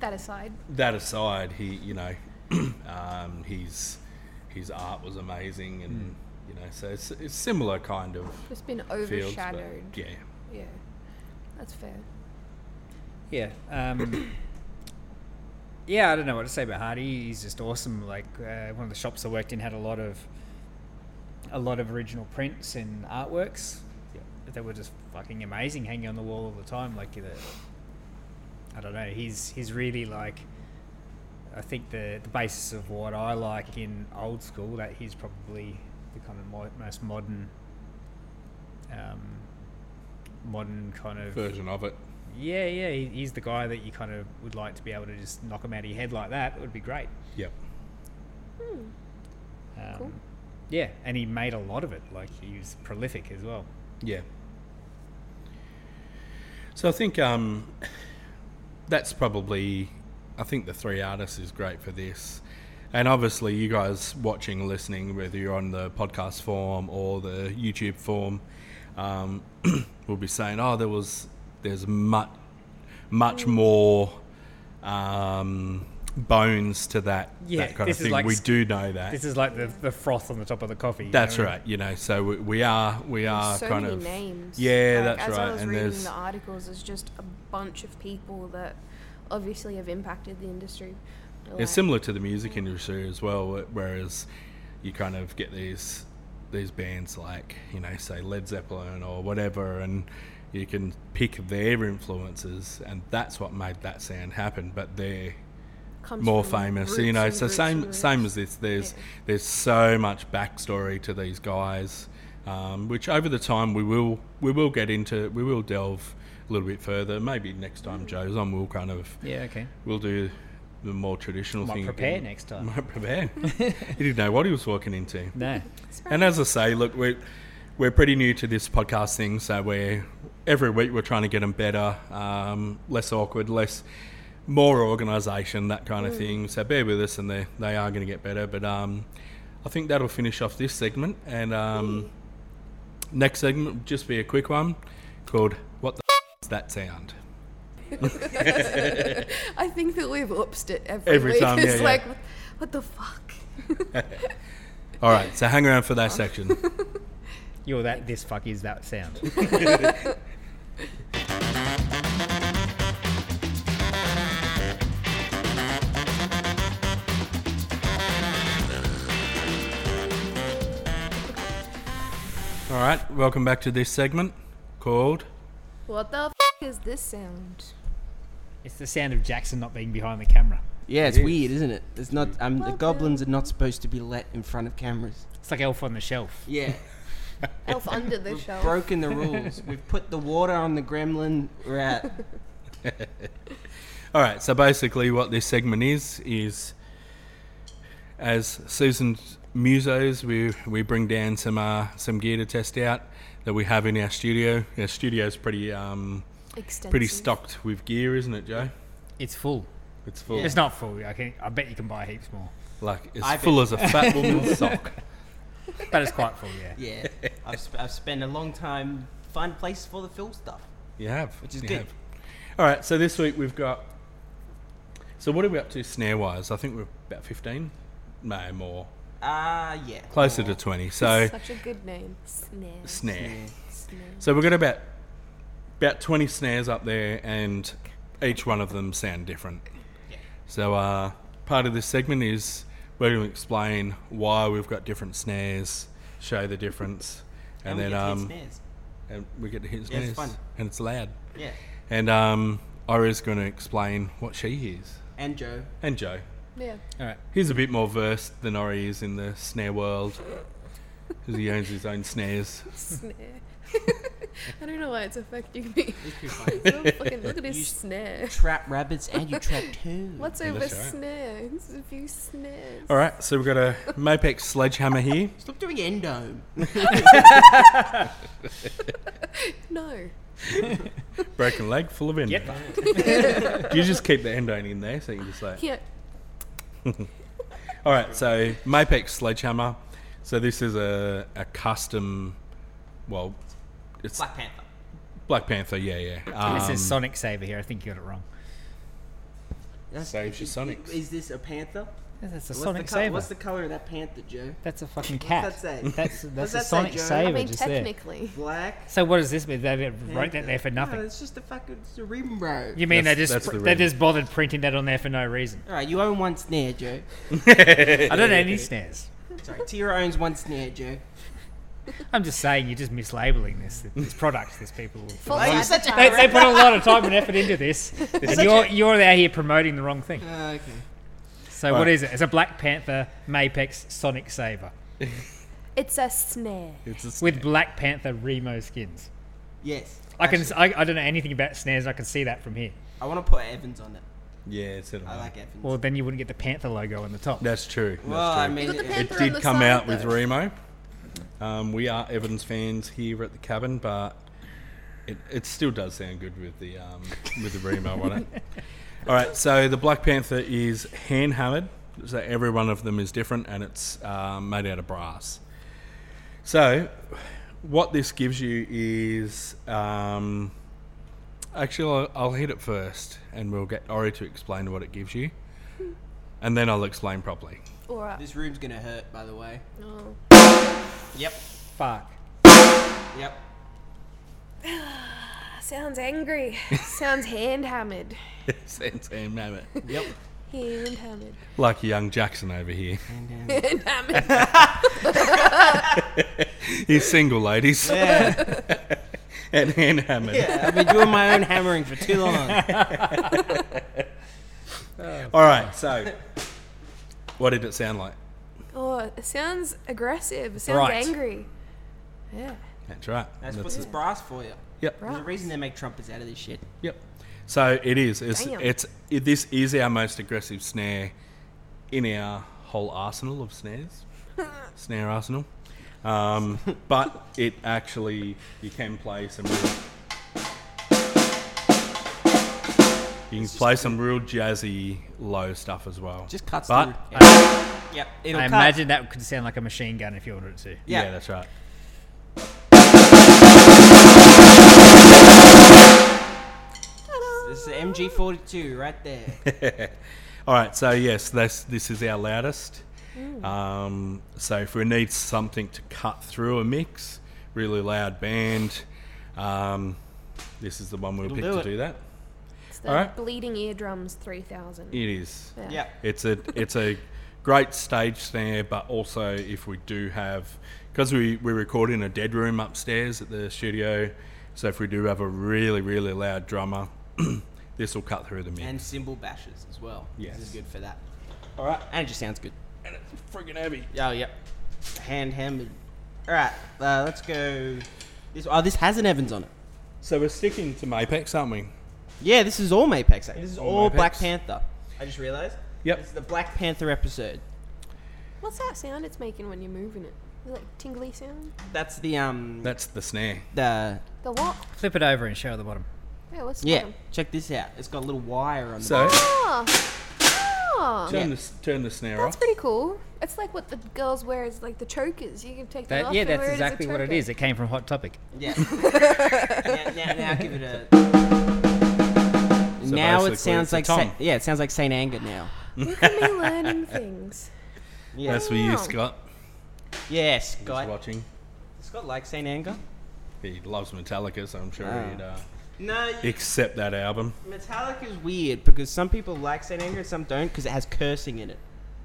That aside, that aside, he you know, um, his his art was amazing, and Mm. you know, so it's, it's similar kind of just been fields. overshadowed. yeah, yeah, that's fair. Yeah. Um, yeah, I don't know what to say about Hardy. He's just awesome. Like uh, one of the shops I worked in had a lot of a lot of original prints and artworks that were just fucking amazing, hanging on the wall all the time. Like the, I don't know. He's he's really like. I think the the basis of what I like in old school that he's probably become the kind of mo- most modern. Um, modern kind of version of it. yeah, yeah, he, he's the guy that you kind of would like to be able to just knock him out of your head like that. It would be great. Yep. Hmm. Um, Cool. Yeah, and he made a lot of it. Like he was prolific as well. Yeah. So I think um, that's probably, I think the three artists is great for this. And obviously, you guys watching, listening, whether you're on the podcast form or the YouTube form, um, will be saying, "Oh, there was, there's much, much more um, bones to that, Yeah, that kind of this is thing." like we do know that. This is like the, the froth on the top of the coffee. That's know? right. You know, so we, we are, we are so kind many of, names. Yeah, Like, that's as right. I was and reading there's the articles, there's just a bunch of people that obviously have impacted the industry. Like, It's similar to the music mm. industry as well, whereas you kind of get these these bands like you know, say Led Zeppelin or whatever, and you can pick their influences, and that's what made that sound happen. But they're comes more from famous, you know. So same and same as this. There's Yeah. there's so much backstory to these guys, um, which over the time we will we will get into. We will delve a little bit further. Maybe next time Joe's on, we'll kind of Yeah, okay. We'll do the more traditional Might thing. prepare again. next time. Might prepare. he didn't know what he was walking into. No. And as I say, look, we're we're pretty new to this podcast thing, so we're every week we're trying to get them better, um, less awkward, less more organisation, that kind of thing. So bear with us, and they they are going to get better. But um, I think that'll finish off this segment, and um, next segment will just be a quick one called "What the f- is that sound?" I think that we've upped it every, Every week. time, it's yeah. like, what the fuck? All right, so hang around for that section. You're that. This fuck is that sound. All right, welcome back to this segment called What the f- is this sound? it's the sound of Jackson not being behind the camera. Yeah, it's It is. weird, isn't it? It's not. Um, the goblins are not supposed to be let in front of cameras. It's like Elf on the Shelf. Yeah, Elf under the we've shelf. broken the rules. We've put the water on the gremlin. We're. All right, so basically, what this segment is is as Susan's musos, we we bring down some uh, some gear to test out that we have in our studio. Our studio's pretty um, Extensive. pretty stocked with gear, isn't it, Joe? It's full. It's full, It's not full. I can. I bet you can buy heaps more. like it's I full bet- as a fat woman's sock. But it's quite full. Yeah. Yeah, I've, sp- I've spent a long time find places for the fill stuff. You have, Which is you good. have. All right, so this week we've got. So what are we up to snare wise? I think we're about fifteen, no more, Ah, yeah. closer Or- to twenty. So Such a good name. Snare. snare. Yeah. Snare. So we've got about about twenty snares up there, and each one of them sound different. Yeah. So uh, part of this segment is we're going to explain why we've got different snares, show the difference, and, we then get to um, snares. and we get to hit Yeah, it's fun. and it's loud. Yeah, And um, Ira's going to explain what she hears, and Joe. and Joe. Yeah. All right. He's a bit more versed than Ori is in the snare world, because he owns his own snares. Snare. I don't know why it's affecting me. It's pretty funny. It's all fucking, look at his You- snare. trap rabbits and you trap too. What's Yeah, over right. snare? There's a few snares. All right, so we've got a Mapex sledgehammer here. Stop doing endone. No. Broken leg, full of endo. Get fucked. Do you just keep the endone in there so you can just like. Yeah. All right, so Mapex sledgehammer. So this is a, a custom. Well, it's Black Panther. Black Panther. Yeah, yeah. this is Um, Sonic Saber here. I think you got it wrong. That's, Saves your is- Sonics. Is this a panther? That's a What's Sonic the col- Saber. What's the color of that panther, Joe? That's a fucking cat. What's that say? That's What's that's a that say, Sonic Joe? Saber I mean, just there. technically. Black. So what does this mean? They they wrote that there for No, nothing. it's just a fucking it's a rim, bro. You mean That's- they that's just the they rim. just bothered printing that on there for no reason? All right, you own one snare, Joe. I don't know any snares. Sorry, Tira owns one snare, Joe. I'm just saying you're just mislabeling this this product. This people. False Why are you such a- They, they put a lot of time and effort into this, and you're you're out here promoting the wrong thing. Uh, okay. So Right. what is it? It's a Black Panther Mapex Sonic Saber It's a snare. It's a with Black Panther Remo skins. Yes. I can Actually, I, I don't know anything about snares. I can see that from here. I want to put Evans on it. yeah, it's a, I like Evans. Well, then you wouldn't get the Panther logo on the top. That's true. That's well, I mean, You got the it- Panther on did the come side, out with though. Remo. Um, we are Evans fans here at the cabin, but It, it still does sound good with the um, with the Remo on it. All right, so the Black Panther is hand hammered, so every one of them is different, and it's um, made out of brass. So, what this gives you is um, actually I'll, I'll hit it first, and we'll get Ori to explain what it gives you, and then I'll explain properly. All right. This room's gonna hurt, by the way. Oh. Yep. Fuck. Yep. Sounds angry. Sounds hand hammered. Sounds hand hammered. Yep. Hand hammered. like young Jackson over here. Hand hammered. He's single, ladies, yeah. and hand hammered. yeah. I've been doing my own hammering for too long. All right, so what did it sound like? Oh, it sounds aggressive. It sounds Right. angry. Yeah. That's right. That's what That's this brass for you. Yep. There's a reason they make trumpets out of this shit. Yep. So it is. It's, Damn. it's it, this is our most aggressive snare in our whole arsenal of snares, snare arsenal. Um, but it actually you can play some. Real, you can play some real jazzy low stuff as well. Just cuts But through. I, Yep. It'll I cut. imagine that could sound like a machine gun if you wanted it to. yeah, Yeah. that's right. This is the MG42 right there. All right, so yes, this this is our loudest. Um, so if we need something to cut through a mix, really loud band, um, this is the one we'll It'll pick do to it. do that. It's the Alright. Bleeding Eardrums 3000. It is. Yeah. Yep. It's a it's a great stage snare, but also if we do have because we we record in a dead room upstairs at the studio, so if we do have a really really loud drummer, this will cut through the mix. And cymbal bashes as well. Yes. This is good for that. All right, And it just sounds good. and it's freaking heavy. Oh, yep. Hand hammered. Alright, uh, let's go. This, oh, this has an Evans on it. So we're sticking to Mapex, aren't we? Yeah, this is all Mapex. actually. This is All all, Black Panther. I just realised. Yep. This is the Black Panther episode. What's that sound it's making when you're moving it? Is it like tingly sound? That's the um That's the snare. the The what? Flip it over and show the bottom. Yeah, what's the yeah. bottom? Check this out. It's got a little wire on the So Oh. Oh. turn Yeah. the turn the snare That's off. That's pretty cool. It's like what the girls wear is like the chokers. You can take that, That, off yeah, that's wear it exactly what it is. It came from Hot Topic. Yeah. now, now, now give it a. So now it sounds like tom. Sa- yeah, it sounds like Saint Anger now. Look at me learning things. Yeah. That's for you, Scott. yes, Who's Scott. watching. Scott likes Saint Anger. He loves Metallica, so I'm sure Ah. he'd uh, No, accept that album. Metallica is weird because some people like Saint Anger and some don't because it has cursing in it.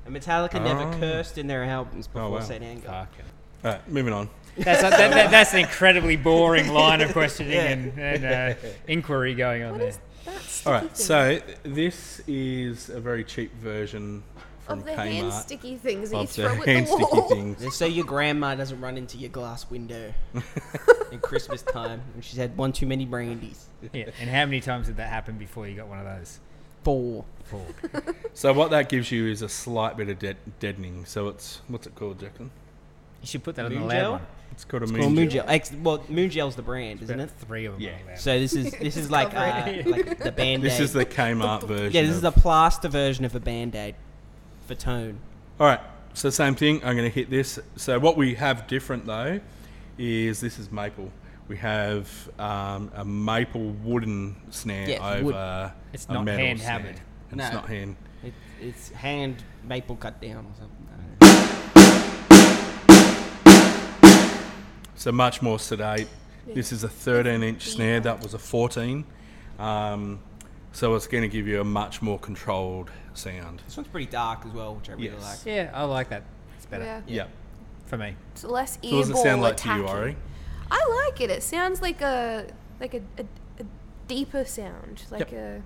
And Metallica never Oh. cursed in their albums before Oh wow. Saint Anger. Fucking- All right, moving on. That's, a, that, that, that's an incredibly boring line of questioning Yeah. and, and uh, inquiry going on What there. is that All right, thing? so this is a very cheap version from of the hand sticky things that you throw the at the wall. things. Just so your grandma doesn't run into your glass window in Christmas time when she's had one too many brandies. Yeah. And how many times did that happen before you got one of those? Four. Four. So what that gives you is a slight bit of dead- deadening. So it's what's it called, Jackson? You should put that on the Moon loud gel? one. It's called a It's moon, called Moon gel. Gel. Ex- well, Moon Gel's the brand, isn't About it? Three of them. Yeah. on. So this is this is like uh, like the band aid. This is the Kmart version. yeah, this is the plaster version of a band aid for tone. All right, so same thing. I'm going to hit this. So what we have different though is this is maple. We have um, a maple wooden snare Yeah, over wood. It's a not metal hand snare. hammered. And It's not hand. It, it's hand maple cut down or something. So much more sedate. This is a 13 inch snare. That was a 14. Um, so it's going to give you a much more controlled sound. This one's pretty dark as well, which I really Yes. like. Yeah, I like that. It's better Yeah. Yeah. for me. It's less So what does earball it sound like attacking. to you, Ori? I like it. It sounds like a like a, a, a deeper sound, like a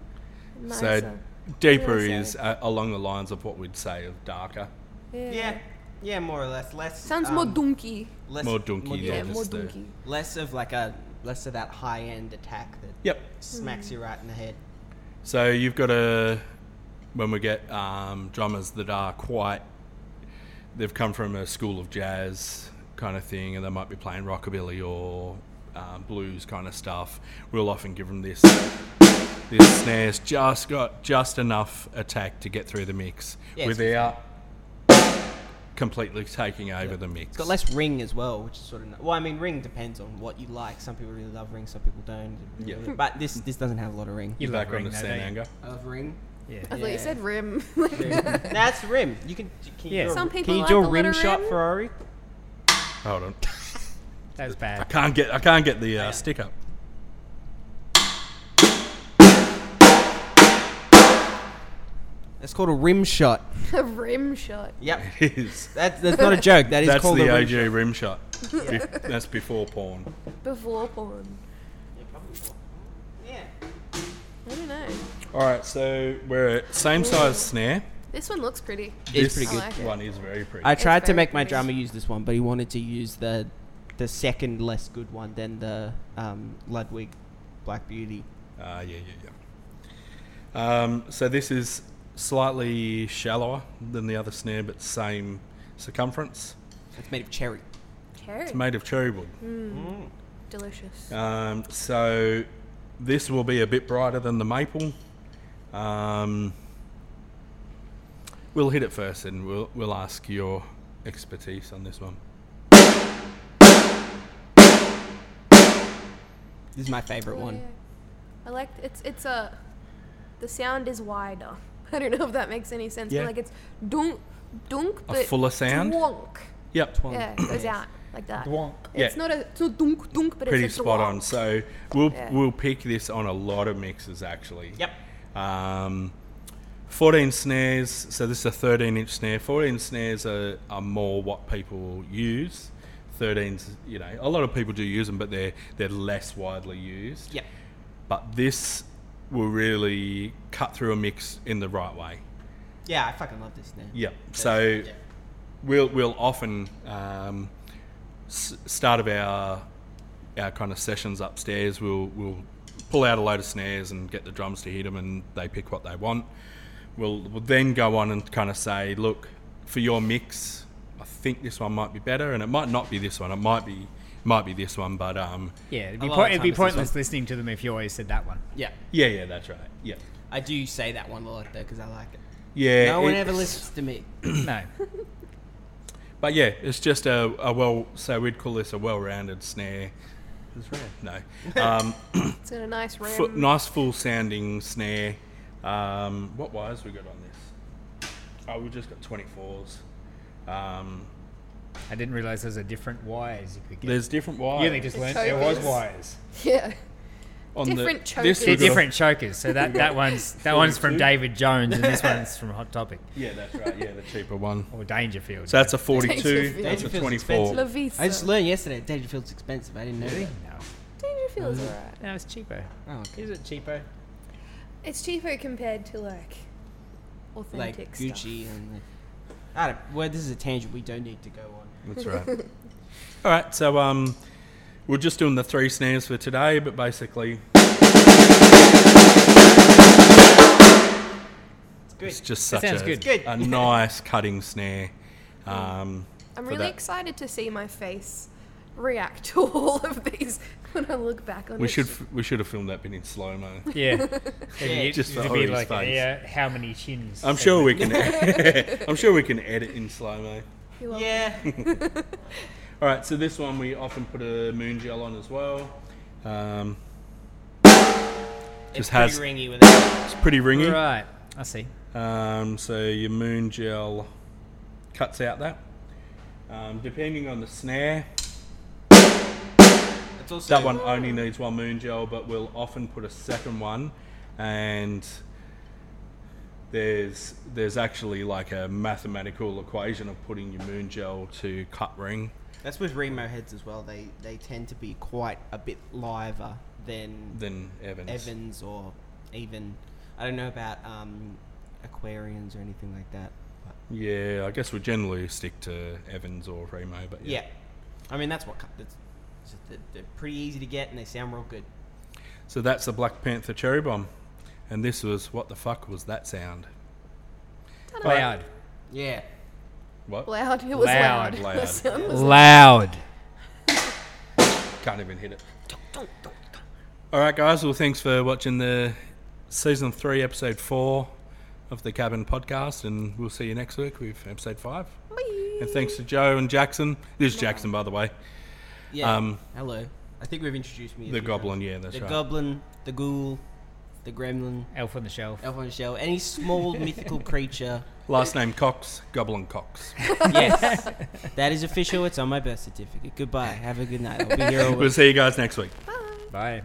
nicer. So deeper Really is uh, along the lines of what we'd say of darker. yeah. Yeah, yeah, more or less. Less Sounds more um, dunky. less, More dunky, Yeah, yeah, more just the- dunky. less of like a less of that high end attack that Yep. smacks you right in the head. So you've got a when we get um, drummers that are quite they've come from a school of jazz kind of thing, and they might be playing rockabilly or um, blues kind of stuff, we'll often give them this. This snare's just got just enough attack to get through the mix it's without completely taking over the mix. It's got less ring as well, which is sort of. Well, I mean, ring depends on what you like. Some people really love ring, some people don't. Yeah. But this this doesn't have a lot of ring. You You're love back on ring, the though, don't. I love ring. Yeah. I thought Yeah. you said rim. That's rim. You can. Can you Yeah. do a- Some people Can you like do a a lot rim shot. Ferrari? Hold on, That was I bad. can't get I can't get the uh, Yeah. stick up. That's called a rim shot. a rim shot. Yep. It is. That's that's not a joke. That is That's called the a rim OG shot. rim shot. Bef- That's before porn. Before porn. Yeah. I don't know. All right, so we're at same size snare. This one looks pretty. It's this pretty good. I like it. one is very pretty. I tried to very make my pretty. drummer use this one, but he wanted to use the the second less good one than the um, Ludwig Black Beauty. Ah, yeah, yeah, yeah. Um, so this is slightly shallower than the other snare, but same circumference. It's made of cherry. Cherry. It's made of cherry wood. Delicious. Um, so this will be a bit brighter than the maple. Um, we'll hit it first, and we'll we'll ask your expertise on this one. This is my favorite Yeah, one. yeah. I like it's it's a the sound is wider. I don't know if that makes any sense, Yeah. but like it's dunk dunk A but fuller sound? Dwonk. Yep, Twonk. Yeah, it goes out like that. Dwonk. It's Yeah. not a it's not dunk dunk, but pretty it's a spot on. So we'll Yeah. we'll pick this on a lot of mixes actually. Yep. Um, 14 snares, so this is a 13 inch snare. 14 snares are, are more what people use. 13s, you know, a lot of people do use them, but they're they're less widely used. Yep. But this will really cut through a mix in the right way. Yeah, I fucking love this now. Yep. So yeah. we'll we'll often um, s- start of our our kind of sessions upstairs. We'll we'll pull out a load of snares and get the drums to hit them, and they pick what they want. We'll, we'll then go on and kind of say, look, for your mix, I think this one might be better, and it might not be this one. It might be might be this one, but um, Yeah, it'd be, lot po- it'd be pointless listening to them if you always said that one. Yeah. yeah, yeah, that's right. Yeah, I do say that one a lot though because I like it. yeah. no one ever listens to me. no. But yeah, it's just a, a well. So we'd call this a well-rounded snare. Is rare? No. Um, It's got a nice rim. fu- nice full sounding snare. Um, what wires we got on this? Oh, we've just got 24s. Um, I didn't realize there's a different wires you could get. there's different wires. you only just The learned there was wires. Yeah. on different the, chokers. This They're we've got a- different chokers. So that, that one's that one's from David Jones and this one's from Hot Topic yeah, that's right. Yeah, the cheaper one. or Dangerfield. So that's a 42. Dangerfield. That's a Dangerfield's 24. La Vista. I just learned yesterday Dangerfield's expensive. I didn't know that. no, Dangerfield's um, alright. no, it's cheaper. Oh, okay. Is it cheaper? It's cheaper compared to like Like authentic Gucci stuff. and like, I don't. Well, this is a tangent we don't need to go on. That's right. All right, so um, we're just doing the three snares for today, but basically It's good. it's just That such sounds a, good. Good. a nice cutting snare. Um, I'm for really that. excited to see my face react to all of these when I look back on we it. should f- we should have filmed that bit in slow mo. Yeah, Yeah, just it'd be Ori's like face. yeah, how many chins? I'm sure we can. I'm sure we can edit in slow mo. You're welcome. Yeah. All right, so this one we often put a moon gel on as well. Um, it's Just pretty has- ringy with it. it's pretty ringy. Right, I see. Um, so your moon gel cuts out that. Um, depending on the snare, It's also that one only needs one moon gel, but we'll often put a second one, and there's there's actually like a mathematical equation of putting your moon gel to cut ring. That's with Remo heads as well. They they tend to be quite a bit liver than Than Evans. Evans or even I don't know about um, Aquarians or anything like that. But Yeah, I guess we generally stick to Evans or Remo, but yeah, yeah. I mean that's what that's, it's just- they're, they're pretty easy to get and they sound real good. So that's the Black Panther Cherry Bomb, and this was what the fuck was that sound? Loud, Yeah. What? Loud. It was Loud. loud. Loud. The sound was loud. Can't even hit it. All right, guys. Well, thanks for watching the season three, episode four of the Cabin podcast, and we'll see you next week with episode five. Bye. And thanks to Joe and Jackson. This is Jackson, by the way. Yeah. Um, Hello. I think we've introduced me. a The few goblin, times. yeah, that's right. the right. goblin, the ghoul, the gremlin, Elf on the shelf. elf on the shelf, any small mythical creature. Last name Cox, Goblin Cox. Yes, that is official. It's on my birth certificate. Goodbye. Have a good night. I'll be here all week. we'll see you guys next week. Bye.